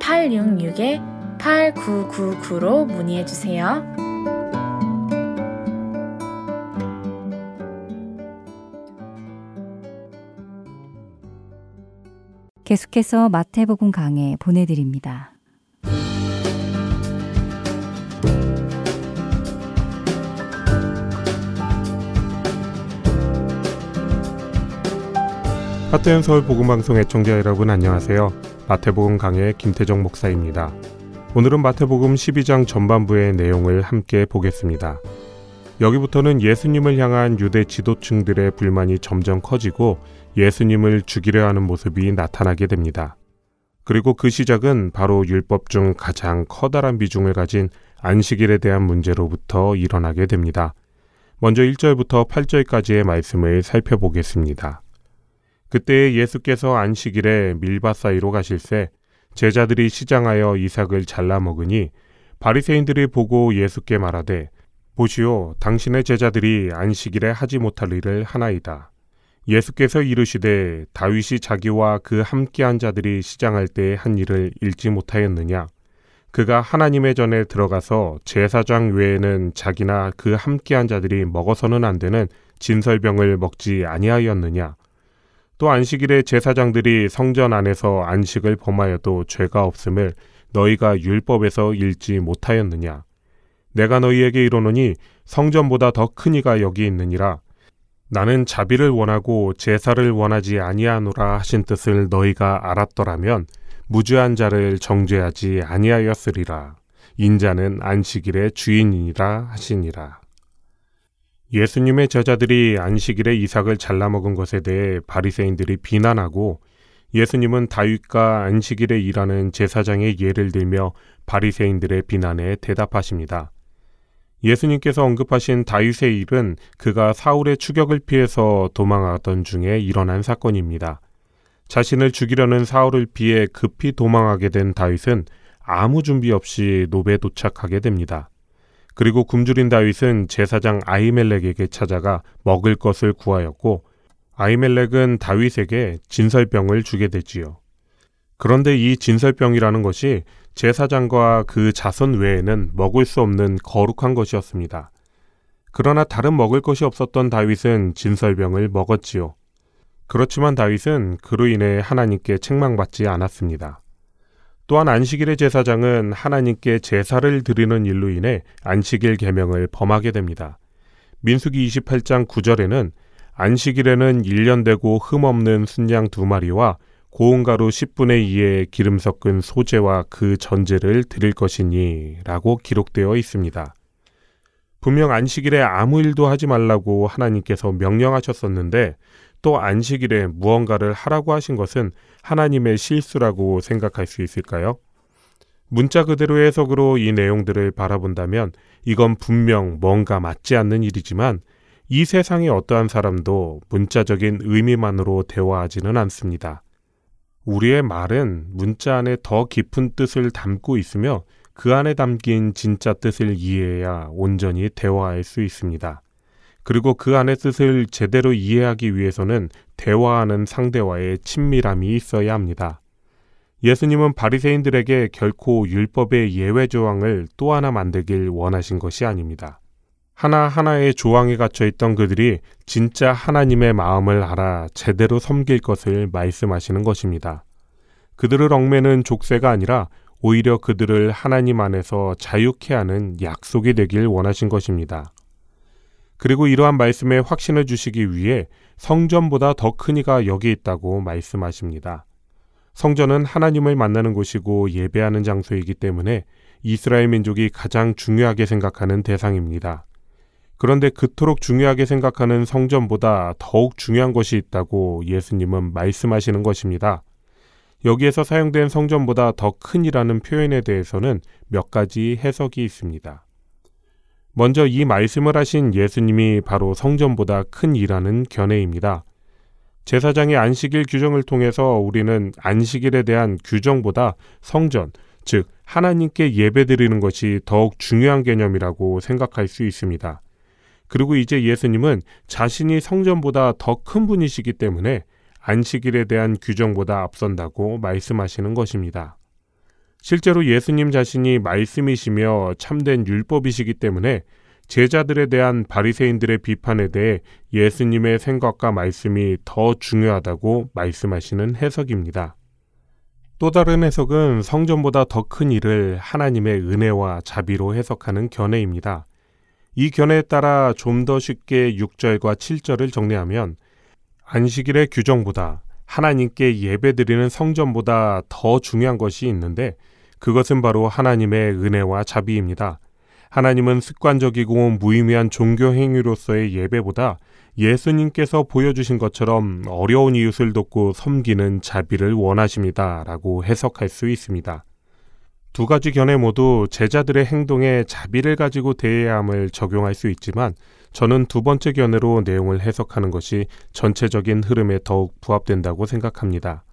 866-8999로 문의해 주세요. 계속해서 마태복음 강해 보내드립니다. 하트앤 서울 복음방송 애청자 여러분 안녕하세요. 마태복음 강의 김태정 목사입니다. 오늘은 마태복음 12장 전반부의 내용을 함께 보겠습니다. 여기부터는 예수님을 향한 유대 지도층들의 불만이 점점 커지고 예수님을 죽이려 하는 모습이 나타나게 됩니다. 그리고 그 시작은 바로 율법 중 가장 커다란 비중을 가진 안식일에 대한 문제로부터 일어나게 됩니다. 먼저 1절부터 8절까지의 말씀을 살펴보겠습니다. 그때 예수께서 안식일에 밀밭 사이로 가실새 제자들이 시장하여 이삭을 잘라 먹으니 바리새인들이 보고 예수께 말하되 보시오 당신의 제자들이 안식일에 하지 못할 일을 하나이다. 예수께서 이르시되 다윗이 자기와 그 함께한 자들이 시장할 때 한 일을 읽지 못하였느냐 그가 하나님의 전에 들어가서 제사장 외에는 자기나 그 함께한 자들이 먹어서는 안 되는 진설병을 먹지 아니하였느냐 또 안식일에 제사장들이 성전 안에서 안식을 범하여도 죄가 없음을 너희가 율법에서 읽지 못하였느냐? 내가 너희에게 이르노니 성전보다 더 큰 이가 여기 있느니라. 나는 자비를 원하고 제사를 원하지 아니하노라 하신 뜻을 너희가 알았더라면 무죄한 자를 정죄하지 아니하였으리라. 인자는 안식일의 주인이라 하시니라. 예수님의 제자들이 안식일에 이삭을 잘라 먹은 것에 대해 바리새인들이 비난하고 예수님은 다윗과 안식일에 일하는 제사장의 예를 들며 바리새인들의 비난에 대답하십니다. 예수님께서 언급하신 다윗의 일은 그가 사울의 추격을 피해서 도망하던 중에 일어난 사건입니다. 자신을 죽이려는 사울을 피해 급히 도망하게 된 다윗은 아무 준비 없이 노베 도착하게 됩니다. 그리고 굶주린 다윗은 제사장 아이멜렉에게 찾아가 먹을 것을 구하였고 아이멜렉은 다윗에게 진설병을 주게 되지요. 그런데 이 진설병이라는 것이 제사장과 그 자손 외에는 먹을 수 없는 거룩한 것이었습니다. 그러나 다른 먹을 것이 없었던 다윗은 진설병을 먹었지요. 그렇지만 다윗은 그로 인해 하나님께 책망받지 않았습니다. 또한 안식일의 제사장은 하나님께 제사를 드리는 일로 인해 안식일 계명을 범하게 됩니다. 민수기 28장 9절에는 안식일에는 1년 되고 흠 없는 순양 두 마리와 고운 가루 10분의 2의 기름 섞은 소재와 그 전제를 드릴 것이니 라고 기록되어 있습니다. 분명 안식일에 아무 일도 하지 말라고 하나님께서 명령하셨었는데 또 안식일에 무언가를 하라고 하신 것은 하나님의 실수라고 생각할 수 있을까요? 문자 그대로의 해석으로 이 내용들을 바라본다면 이건 분명 뭔가 맞지 않는 일이지만 이 세상의 어떠한 사람도 문자적인 의미만으로 대화하지는 않습니다. 우리의 말은 문자 안에 더 깊은 뜻을 담고 있으며 그 안에 담긴 진짜 뜻을 이해해야 온전히 대화할 수 있습니다. 그리고 그 안의 뜻을 제대로 이해하기 위해서는 대화하는 상대와의 친밀함이 있어야 합니다. 예수님은 바리새인들에게 결코 율법의 예외 조항을 또 하나 만들길 원하신 것이 아닙니다. 하나하나의 조항에 갇혀 있던 그들이 진짜 하나님의 마음을 알아 제대로 섬길 것을 말씀하시는 것입니다. 그들을 얽매는 족쇄가 아니라 오히려 그들을 하나님 안에서 자유케 하는 약속이 되길 원하신 것입니다. 그리고 이러한 말씀에 확신을 주시기 위해 성전보다 더 큰 이가 여기 있다고 말씀하십니다. 성전은 하나님을 만나는 곳이고 예배하는 장소이기 때문에 이스라엘 민족이 가장 중요하게 생각하는 대상입니다. 그런데 그토록 중요하게 생각하는 성전보다 더욱 중요한 것이 있다고 예수님은 말씀하시는 것입니다. 여기에서 사용된 성전보다 더 큰이라는 표현에 대해서는 몇 가지 해석이 있습니다. 먼저 이 말씀을 하신 예수님이 바로 성전보다 큰 이라는 견해입니다. 제사장의 안식일 규정을 통해서 우리는 안식일에 대한 규정보다 성전, 즉 하나님께 예배드리는 것이 더욱 중요한 개념이라고 생각할 수 있습니다. 그리고 이제 예수님은 자신이 성전보다 더 큰 분이시기 때문에 안식일에 대한 규정보다 앞선다고 말씀하시는 것입니다. 실제로 예수님 자신이 말씀이시며 참된 율법이시기 때문에 제자들에 대한 바리새인들의 비판에 대해 예수님의 생각과 말씀이 더 중요하다고 말씀하시는 해석입니다. 또 다른 해석은 성전보다 더 큰 일을 하나님의 은혜와 자비로 해석하는 견해입니다. 이 견해에 따라 좀 더 쉽게 6절과 7절을 정리하면 안식일의 규정보다 하나님께 예배드리는 성전보다 더 중요한 것이 있는데 그것은 바로 하나님의 은혜와 자비입니다. 하나님은 습관적이고 무의미한 종교 행위로서의 예배보다 예수님께서 보여주신 것처럼 어려운 이웃을 돕고 섬기는 자비를 원하십니다. 라고 해석할 수 있습니다. 두 가지 견해 모두 제자들의 행동에 자비를 가지고 대해야 함을 적용할 수 있지만 저는 두 번째 견해로 내용을 해석하는 것이 전체적인 흐름에 더욱 부합된다고 생각합니다.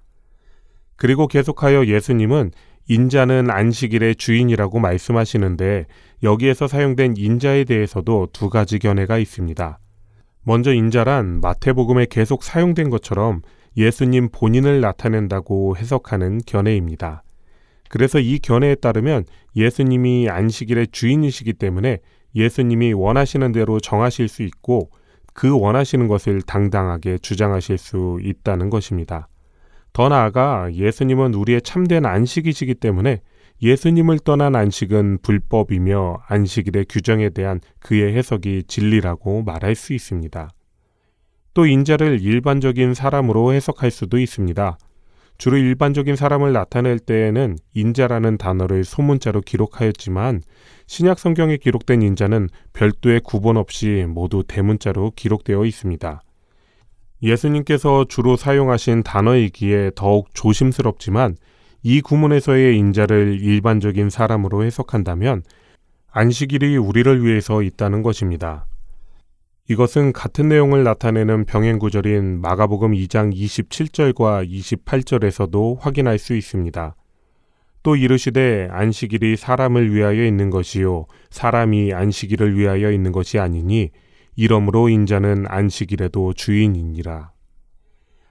그리고 계속하여 예수님은 인자는 안식일의 주인이라고 말씀하시는데 여기에서 사용된 인자에 대해서도 두 가지 견해가 있습니다. 먼저 인자란 마태복음에 계속 사용된 것처럼 예수님 본인을 나타낸다고 해석하는 견해입니다. 그래서 이 견해에 따르면 예수님이 안식일의 주인이시기 때문에 예수님이 원하시는 대로 정하실 수 있고 그 원하시는 것을 당당하게 주장하실 수 있다는 것입니다. 더 나아가 예수님은 우리의 참된 안식이시기 때문에 예수님을 떠난 안식은 불법이며 안식일의 규정에 대한 그의 해석이 진리라고 말할 수 있습니다. 또 인자를 일반적인 사람으로 해석할 수도 있습니다. 주로 일반적인 사람을 나타낼 때에는 인자라는 단어를 소문자로 기록하였지만 신약 성경에 기록된 인자는 별도의 구분 없이 모두 대문자로 기록되어 있습니다. 예수님께서 주로 사용하신 단어이기에 더욱 조심스럽지만 이 구문에서의 인자를 일반적인 사람으로 해석한다면 안식일이 우리를 위해서 있다는 것입니다. 이것은 같은 내용을 나타내는 병행 구절인 마가복음 2장 27절과 28절에서도 확인할 수 있습니다. 또 이르시되 안식일이 사람을 위하여 있는 것이요 사람이 안식일을 위하여 있는 것이 아니니 이러므로 인자는 안식일에도 주인이니라.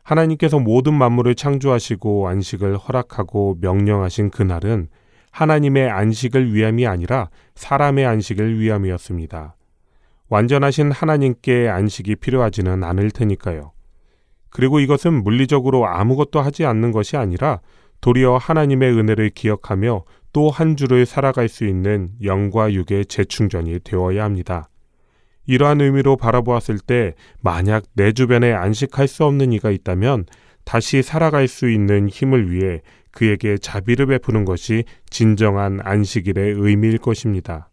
하나님께서 모든 만물을 창조하시고 안식을 허락하고 명령하신 그날은 하나님의 안식을 위함이 아니라 사람의 안식을 위함이었습니다. 완전하신 하나님께 안식이 필요하지는 않을 테니까요. 그리고 이것은 물리적으로 아무것도 하지 않는 것이 아니라 도리어 하나님의 은혜를 기억하며 또 한 주를 살아갈 수 있는 영과 육의 재충전이 되어야 합니다. 이러한 의미로 바라보았을 때 만약 내 주변에 안식할 수 없는 이가 있다면 다시 살아갈 수 있는 힘을 위해 그에게 자비를 베푸는 것이 진정한 안식일의 의미일 것입니다.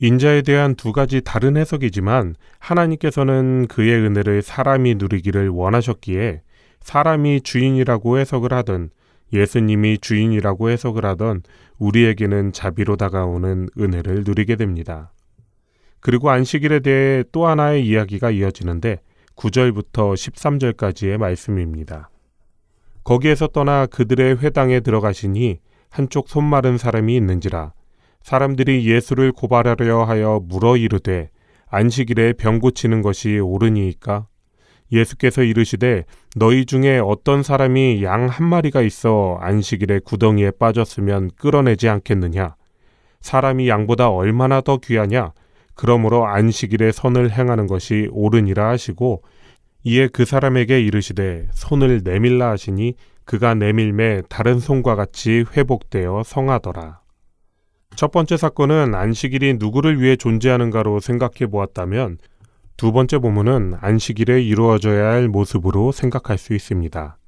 인자에 대한 두 가지 다른 해석이지만 하나님께서는 그의 은혜를 사람이 누리기를 원하셨기에 사람이 주인이라고 해석을 하든 예수님이 주인이라고 해석을 하던 우리에게는 자비로 다가오는 은혜를 누리게 됩니다. 그리고 안식일에 대해 또 하나의 이야기가 이어지는데 9절부터 13절까지의 말씀입니다. 거기에서 떠나 그들의 회당에 들어가시니 한쪽 손 마른 사람이 있는지라. 사람들이 예수를 고발하려 하여 물어 이르되 안식일에 병 고치는 것이 옳으니이까? 예수께서 이르시되 너희 중에 어떤 사람이 양 한 마리가 있어 안식일에 구덩이에 빠졌으면 끌어내지 않겠느냐? 사람이 양보다 얼마나 더 귀하냐 그러므로 안식일에 선을 행하는 것이 옳으니라 하시고 이에 그 사람에게 이르시되 손을 내밀라 하시니 그가 내밀매 다른 손과 같이 회복되어 성하더라. 첫 번째 사건은 안식일이 누구를 위해 존재하는가로 생각해 보았다면 두 번째 본문은 안식일에 이루어져야 할 모습으로 생각할 수 있습니다.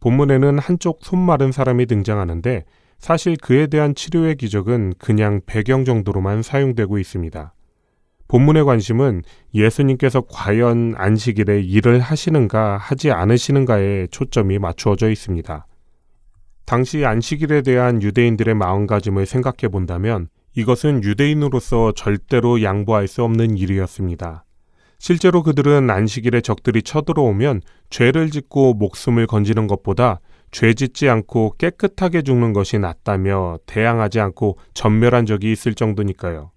본문에는 한쪽 손 마른 사람이 등장하는데 사실 그에 대한 치료의 기적은 그냥 배경 정도로만 사용되고 있습니다. 본문의 관심은 예수님께서 과연 안식일에 일을 하시는가 하지 않으시는가에 초점이 맞추어져 있습니다. 당시 안식일에 대한 유대인들의 마음가짐을 생각해 본다면 이것은 유대인으로서 절대로 양보할 수 없는 일이었습니다. 실제로 그들은 안식일에 적들이 쳐들어오면 죄를 짓고 목숨을 건지는 것보다 죄 짓지 않고 깨끗하게 죽는 것이 낫다며 대항하지 않고 전멸한 적이 있을 정도니까요.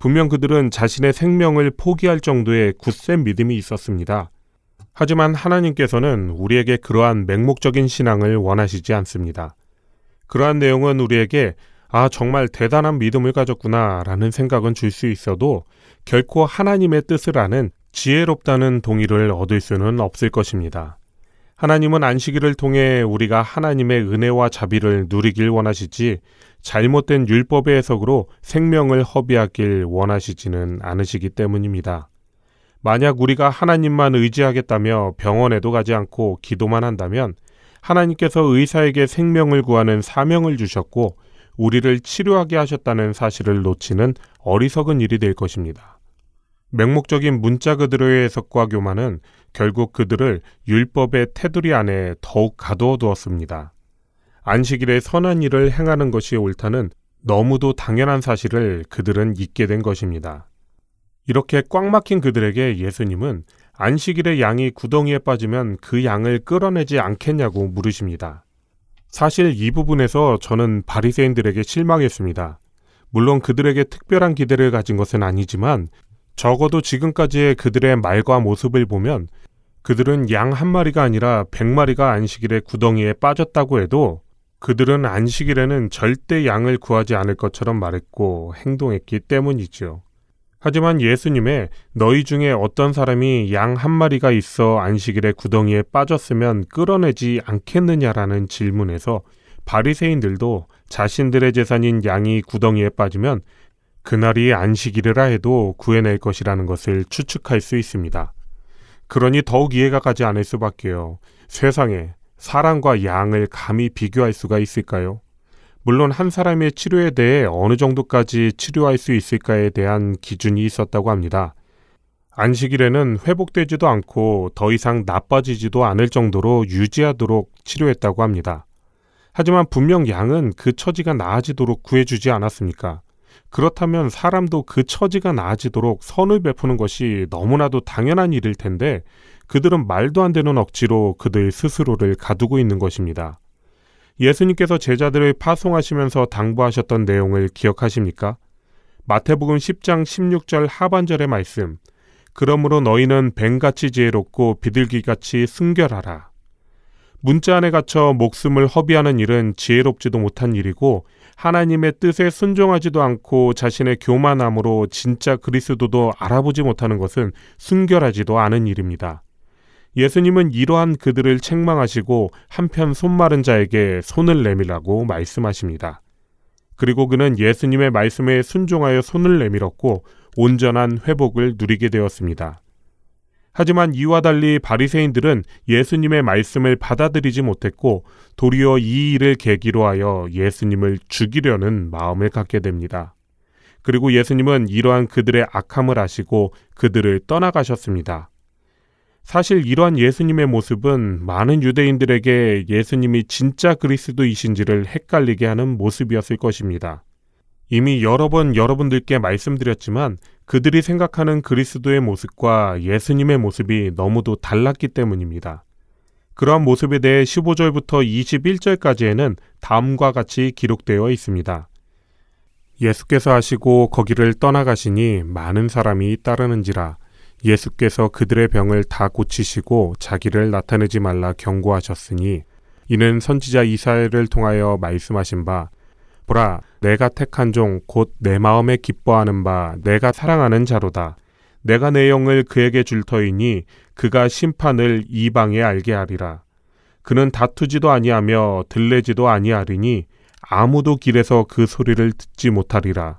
분명 그들은 자신의 생명을 포기할 정도의 굳센 믿음이 있었습니다. 하지만 하나님께서는 우리에게 그러한 맹목적인 신앙을 원하시지 않습니다. 그러한 내용은 우리에게 아, 정말 대단한 믿음을 가졌구나 라는 생각은 줄 수 있어도 결코 하나님의 뜻을 아는 지혜롭다는 동의를 얻을 수는 없을 것입니다. 하나님은 안식일을 통해 우리가 하나님의 은혜와 자비를 누리길 원하시지 잘못된 율법의 해석으로 생명을 허비하길 원하시지는 않으시기 때문입니다. 만약 우리가 하나님만 의지하겠다며 병원에도 가지 않고 기도만 한다면 하나님께서 의사에게 생명을 구하는 사명을 주셨고 우리를 치료하게 하셨다는 사실을 놓치는 어리석은 일이 될 것입니다. 맹목적인 문자 그들의 해석과 교만은 결국 그들을 율법의 테두리 안에 더욱 가두어 두었습니다. 안식일에 선한 일을 행하는 것이 옳다는 너무도 당연한 사실을 그들은 잊게 된 것입니다. 이렇게 꽉 막힌 그들에게 예수님은 안식일에 양이 구덩이에 빠지면 그 양을 끌어내지 않겠냐고 물으십니다. 사실 이 부분에서 저는 바리새인들에게 실망했습니다. 물론 그들에게 특별한 기대를 가진 것은 아니지만 적어도 지금까지의 그들의 말과 모습을 보면 그들은 양 한 마리가 아니라 백 마리가 안식일에 구덩이에 빠졌다고 해도 그들은 안식일에는 절대 양을 구하지 않을 것처럼 말했고 행동했기 때문이지요. 하지만 예수님의 너희 중에 어떤 사람이 양 한 마리가 있어 안식일에 구덩이에 빠졌으면 끌어내지 않겠느냐라는 질문에서 바리새인들도 자신들의 재산인 양이 구덩이에 빠지면 그날이 안식일이라 해도 구해낼 것이라는 것을 추측할 수 있습니다. 그러니 더욱 이해가 가지 않을 수밖에요. 세상에 사람과 양을 감히 비교할 수가 있을까요? 물론 한 사람의 치료에 대해 어느 정도까지 치료할 수 있을까에 대한 기준이 있었다고 합니다. 안식일에는 회복되지도 않고 더 이상 나빠지지도 않을 정도로 유지하도록 치료했다고 합니다. 하지만 분명 양은 그 처지가 나아지도록 구해주지 않았습니까? 그렇다면 사람도 그 처지가 나아지도록 선을 베푸는 것이 너무나도 당연한 일일 텐데 그들은 말도 안 되는 억지로 그들 스스로를 가두고 있는 것입니다. 예수님께서 제자들을 파송하시면서 당부하셨던 내용을 기억하십니까? 마태복음 10장 16절 하반절의 말씀. 그러므로 너희는 뱀같이 지혜롭고 비둘기같이 순결하라. 문자 안에 갇혀 목숨을 허비하는 일은 지혜롭지도 못한 일이고 하나님의 뜻에 순종하지도 않고 자신의 교만함으로 진짜 그리스도도 알아보지 못하는 것은 순결하지도 않은 일입니다. 예수님은 이러한 그들을 책망하시고 한편 손마른 자에게 손을 내밀라고 말씀하십니다. 그리고 그는 예수님의 말씀에 순종하여 손을 내밀었고 온전한 회복을 누리게 되었습니다. 하지만 이와 달리 바리새인들은 예수님의 말씀을 받아들이지 못했고 도리어 이 일을 계기로 하여 예수님을 죽이려는 마음을 갖게 됩니다. 그리고 예수님은 이러한 그들의 악함을 아시고 그들을 떠나가셨습니다. 사실 이러한 예수님의 모습은 많은 유대인들에게 예수님이 진짜 그리스도이신지를 헷갈리게 하는 모습이었을 것입니다. 이미 여러 번 여러분들께 말씀드렸지만 그들이 생각하는 그리스도의 모습과 예수님의 모습이 너무도 달랐기 때문입니다. 그러한 모습에 대해 15절부터 21절까지에는 다음과 같이 기록되어 있습니다. 예수께서 하시고 거기를 떠나가시니 많은 사람이 따르는지라 예수께서 그들의 병을 다 고치시고 자기를 나타내지 말라 경고하셨으니 이는 선지자 이사야를 통하여 말씀하신 바 보라 내가 택한 종 곧 내 마음에 기뻐하는 바 내가 사랑하는 자로다. 내가 내 영을 그에게 줄 터이니 그가 심판을 이방에 알게 하리라. 그는 다투지도 아니하며 들레지도 아니하리니 아무도 길에서 그 소리를 듣지 못하리라.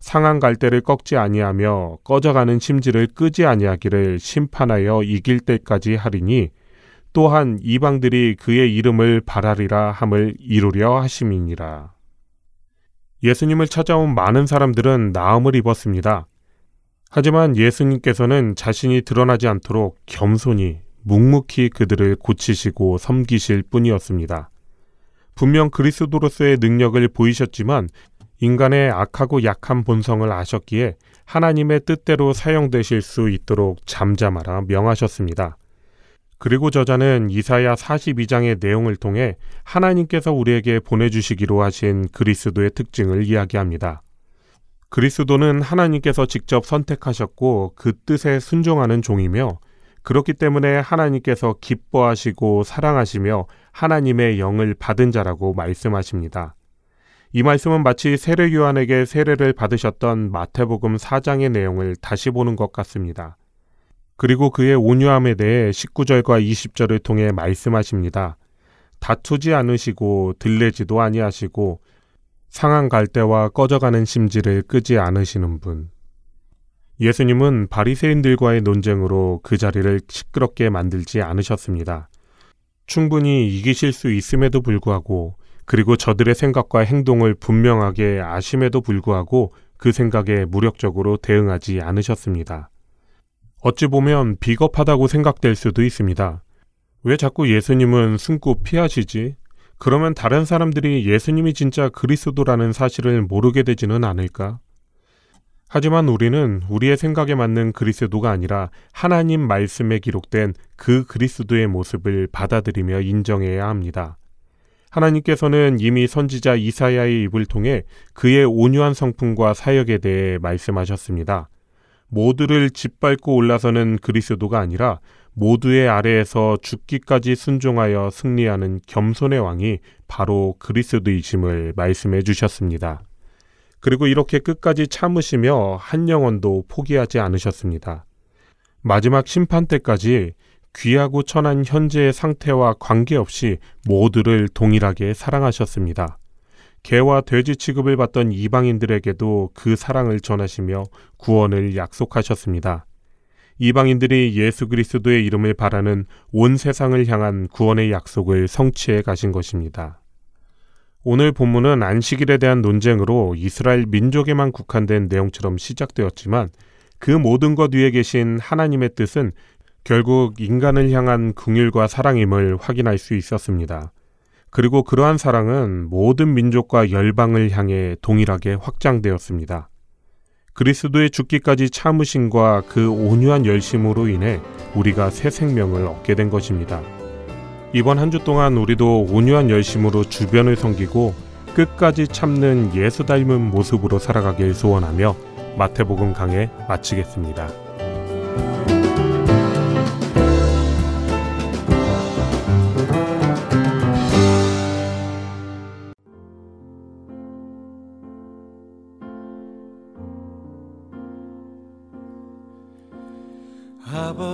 상한 갈대를 꺾지 아니하며 꺼져가는 심지를 끄지 아니하기를 심판하여 이길 때까지 하리니 또한 이방들이 그의 이름을 바라리라 함을 이루려 하심이니라. 예수님을 찾아온 많은 사람들은 나음을 입었습니다. 하지만 예수님께서는 자신이 드러나지 않도록 겸손히 묵묵히 그들을 고치시고 섬기실 뿐이었습니다. 분명 그리스도로서의 능력을 보이셨지만 인간의 악하고 약한 본성을 아셨기에 하나님의 뜻대로 사용되실 수 있도록 잠잠하라 명하셨습니다. 그리고 저자는 이사야 42장의 내용을 통해 하나님께서 우리에게 보내주시기로 하신 그리스도의 특징을 이야기합니다. 그리스도는 하나님께서 직접 선택하셨고 그 뜻에 순종하는 종이며 그렇기 때문에 하나님께서 기뻐하시고 사랑하시며 하나님의 영을 받은 자라고 말씀하십니다. 이 말씀은 마치 세례 요한에게 세례를 받으셨던 마태복음 4장의 내용을 다시 보는 것 같습니다. 그리고 그의 온유함에 대해 19절과 20절을 통해 말씀하십니다. 다투지 않으시고 들레지도 아니하시고 상한 갈대와 꺼져가는 심지를 끄지 않으시는 분. 예수님은 바리새인들과의 논쟁으로 그 자리를 시끄럽게 만들지 않으셨습니다. 충분히 이기실 수 있음에도 불구하고 그리고 저들의 생각과 행동을 분명하게 아심에도 불구하고 그 생각에 무력적으로 대응하지 않으셨습니다. 어찌 보면 비겁하다고 생각될 수도 있습니다. 왜 자꾸 예수님은 숨고 피하시지? 그러면 다른 사람들이 예수님이 진짜 그리스도라는 사실을 모르게 되지는 않을까? 하지만 우리는 우리의 생각에 맞는 그리스도가 아니라 하나님 말씀에 기록된 그 그리스도의 모습을 받아들이며 인정해야 합니다. 하나님께서는 이미 선지자 이사야의 입을 통해 그의 온유한 성품과 사역에 대해 말씀하셨습니다. 모두를 짓밟고 올라서는 그리스도가 아니라 모두의 아래에서 죽기까지 순종하여 승리하는 겸손의 왕이 바로 그리스도이심을 말씀해 주셨습니다. 그리고 이렇게 끝까지 참으시며 한 영혼도 포기하지 않으셨습니다. 마지막 심판 때까지 귀하고 천한 현재의 상태와 관계없이 모두를 동일하게 사랑하셨습니다. 개와 돼지 취급을 받던 이방인들에게도 그 사랑을 전하시며 구원을 약속하셨습니다. 이방인들이 예수 그리스도의 이름을 바라는 온 세상을 향한 구원의 약속을 성취해 가신 것입니다. 오늘 본문은 안식일에 대한 논쟁으로 이스라엘 민족에만 국한된 내용처럼 시작되었지만 그 모든 것 위에 계신 하나님의 뜻은 결국 인간을 향한 긍휼과 사랑임을 확인할 수 있었습니다. 그리고 그러한 사랑은 모든 민족과 열방을 향해 동일하게 확장되었습니다. 그리스도의 죽기까지 참으심과 그 온유한 열심으로 인해 우리가 새 생명을 얻게 된 것입니다. 이번 한 주 동안 우리도 온유한 열심으로 주변을 섬기고 끝까지 참는 예수 닮은 모습으로 살아가길 소원하며 마태복음 강해 마치겠습니다.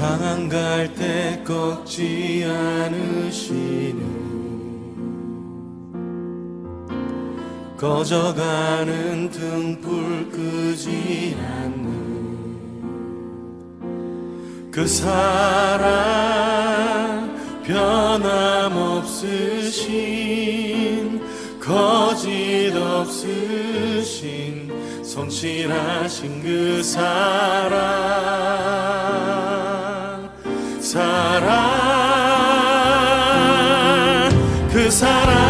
상한 갈때 꺾지 않으시는 꺼져가는 등불 끄지 않는 그 사랑 변함없으신 거짓 없으신 성실하신 그 사랑 사랑 그 사랑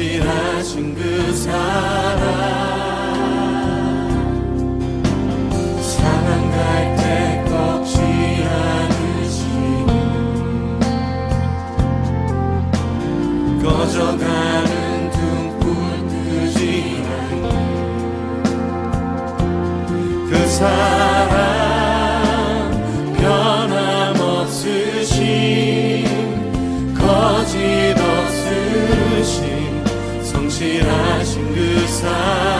성실하신 그 사랑. 사랑 갈때 꺾지 않으시니. 꺼져가는 등불 끄지 않그 사랑 성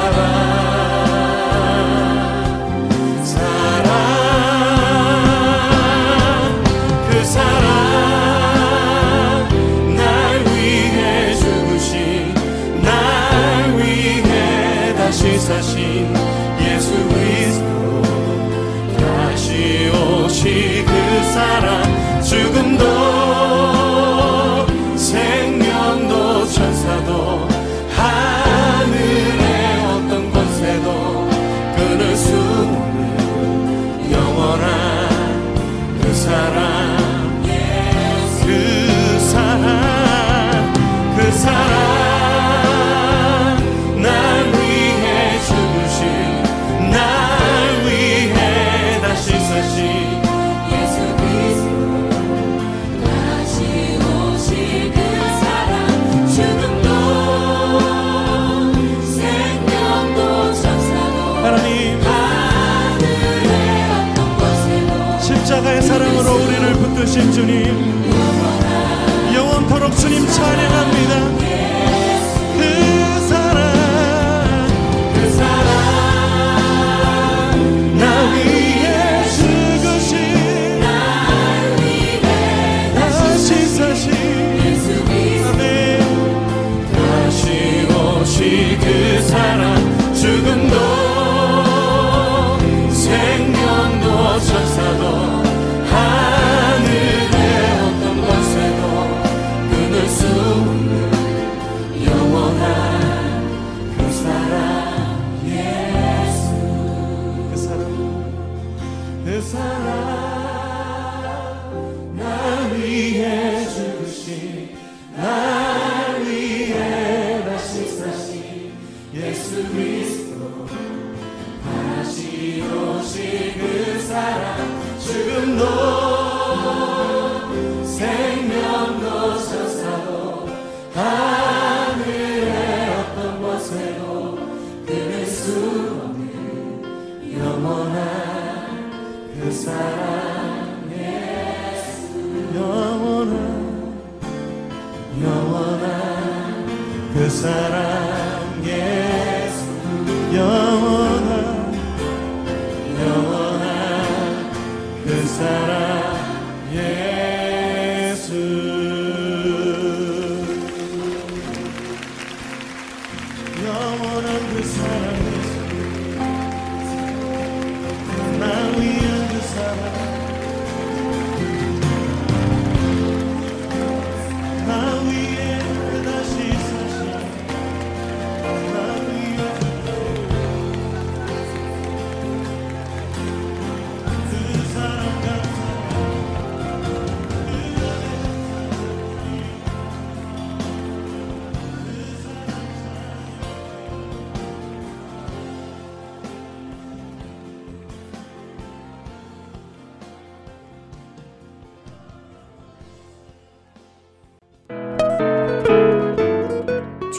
붙드신 주님. 영원토록 주님 찬양합니다. 그그그 사랑. 죽음도 생명도 천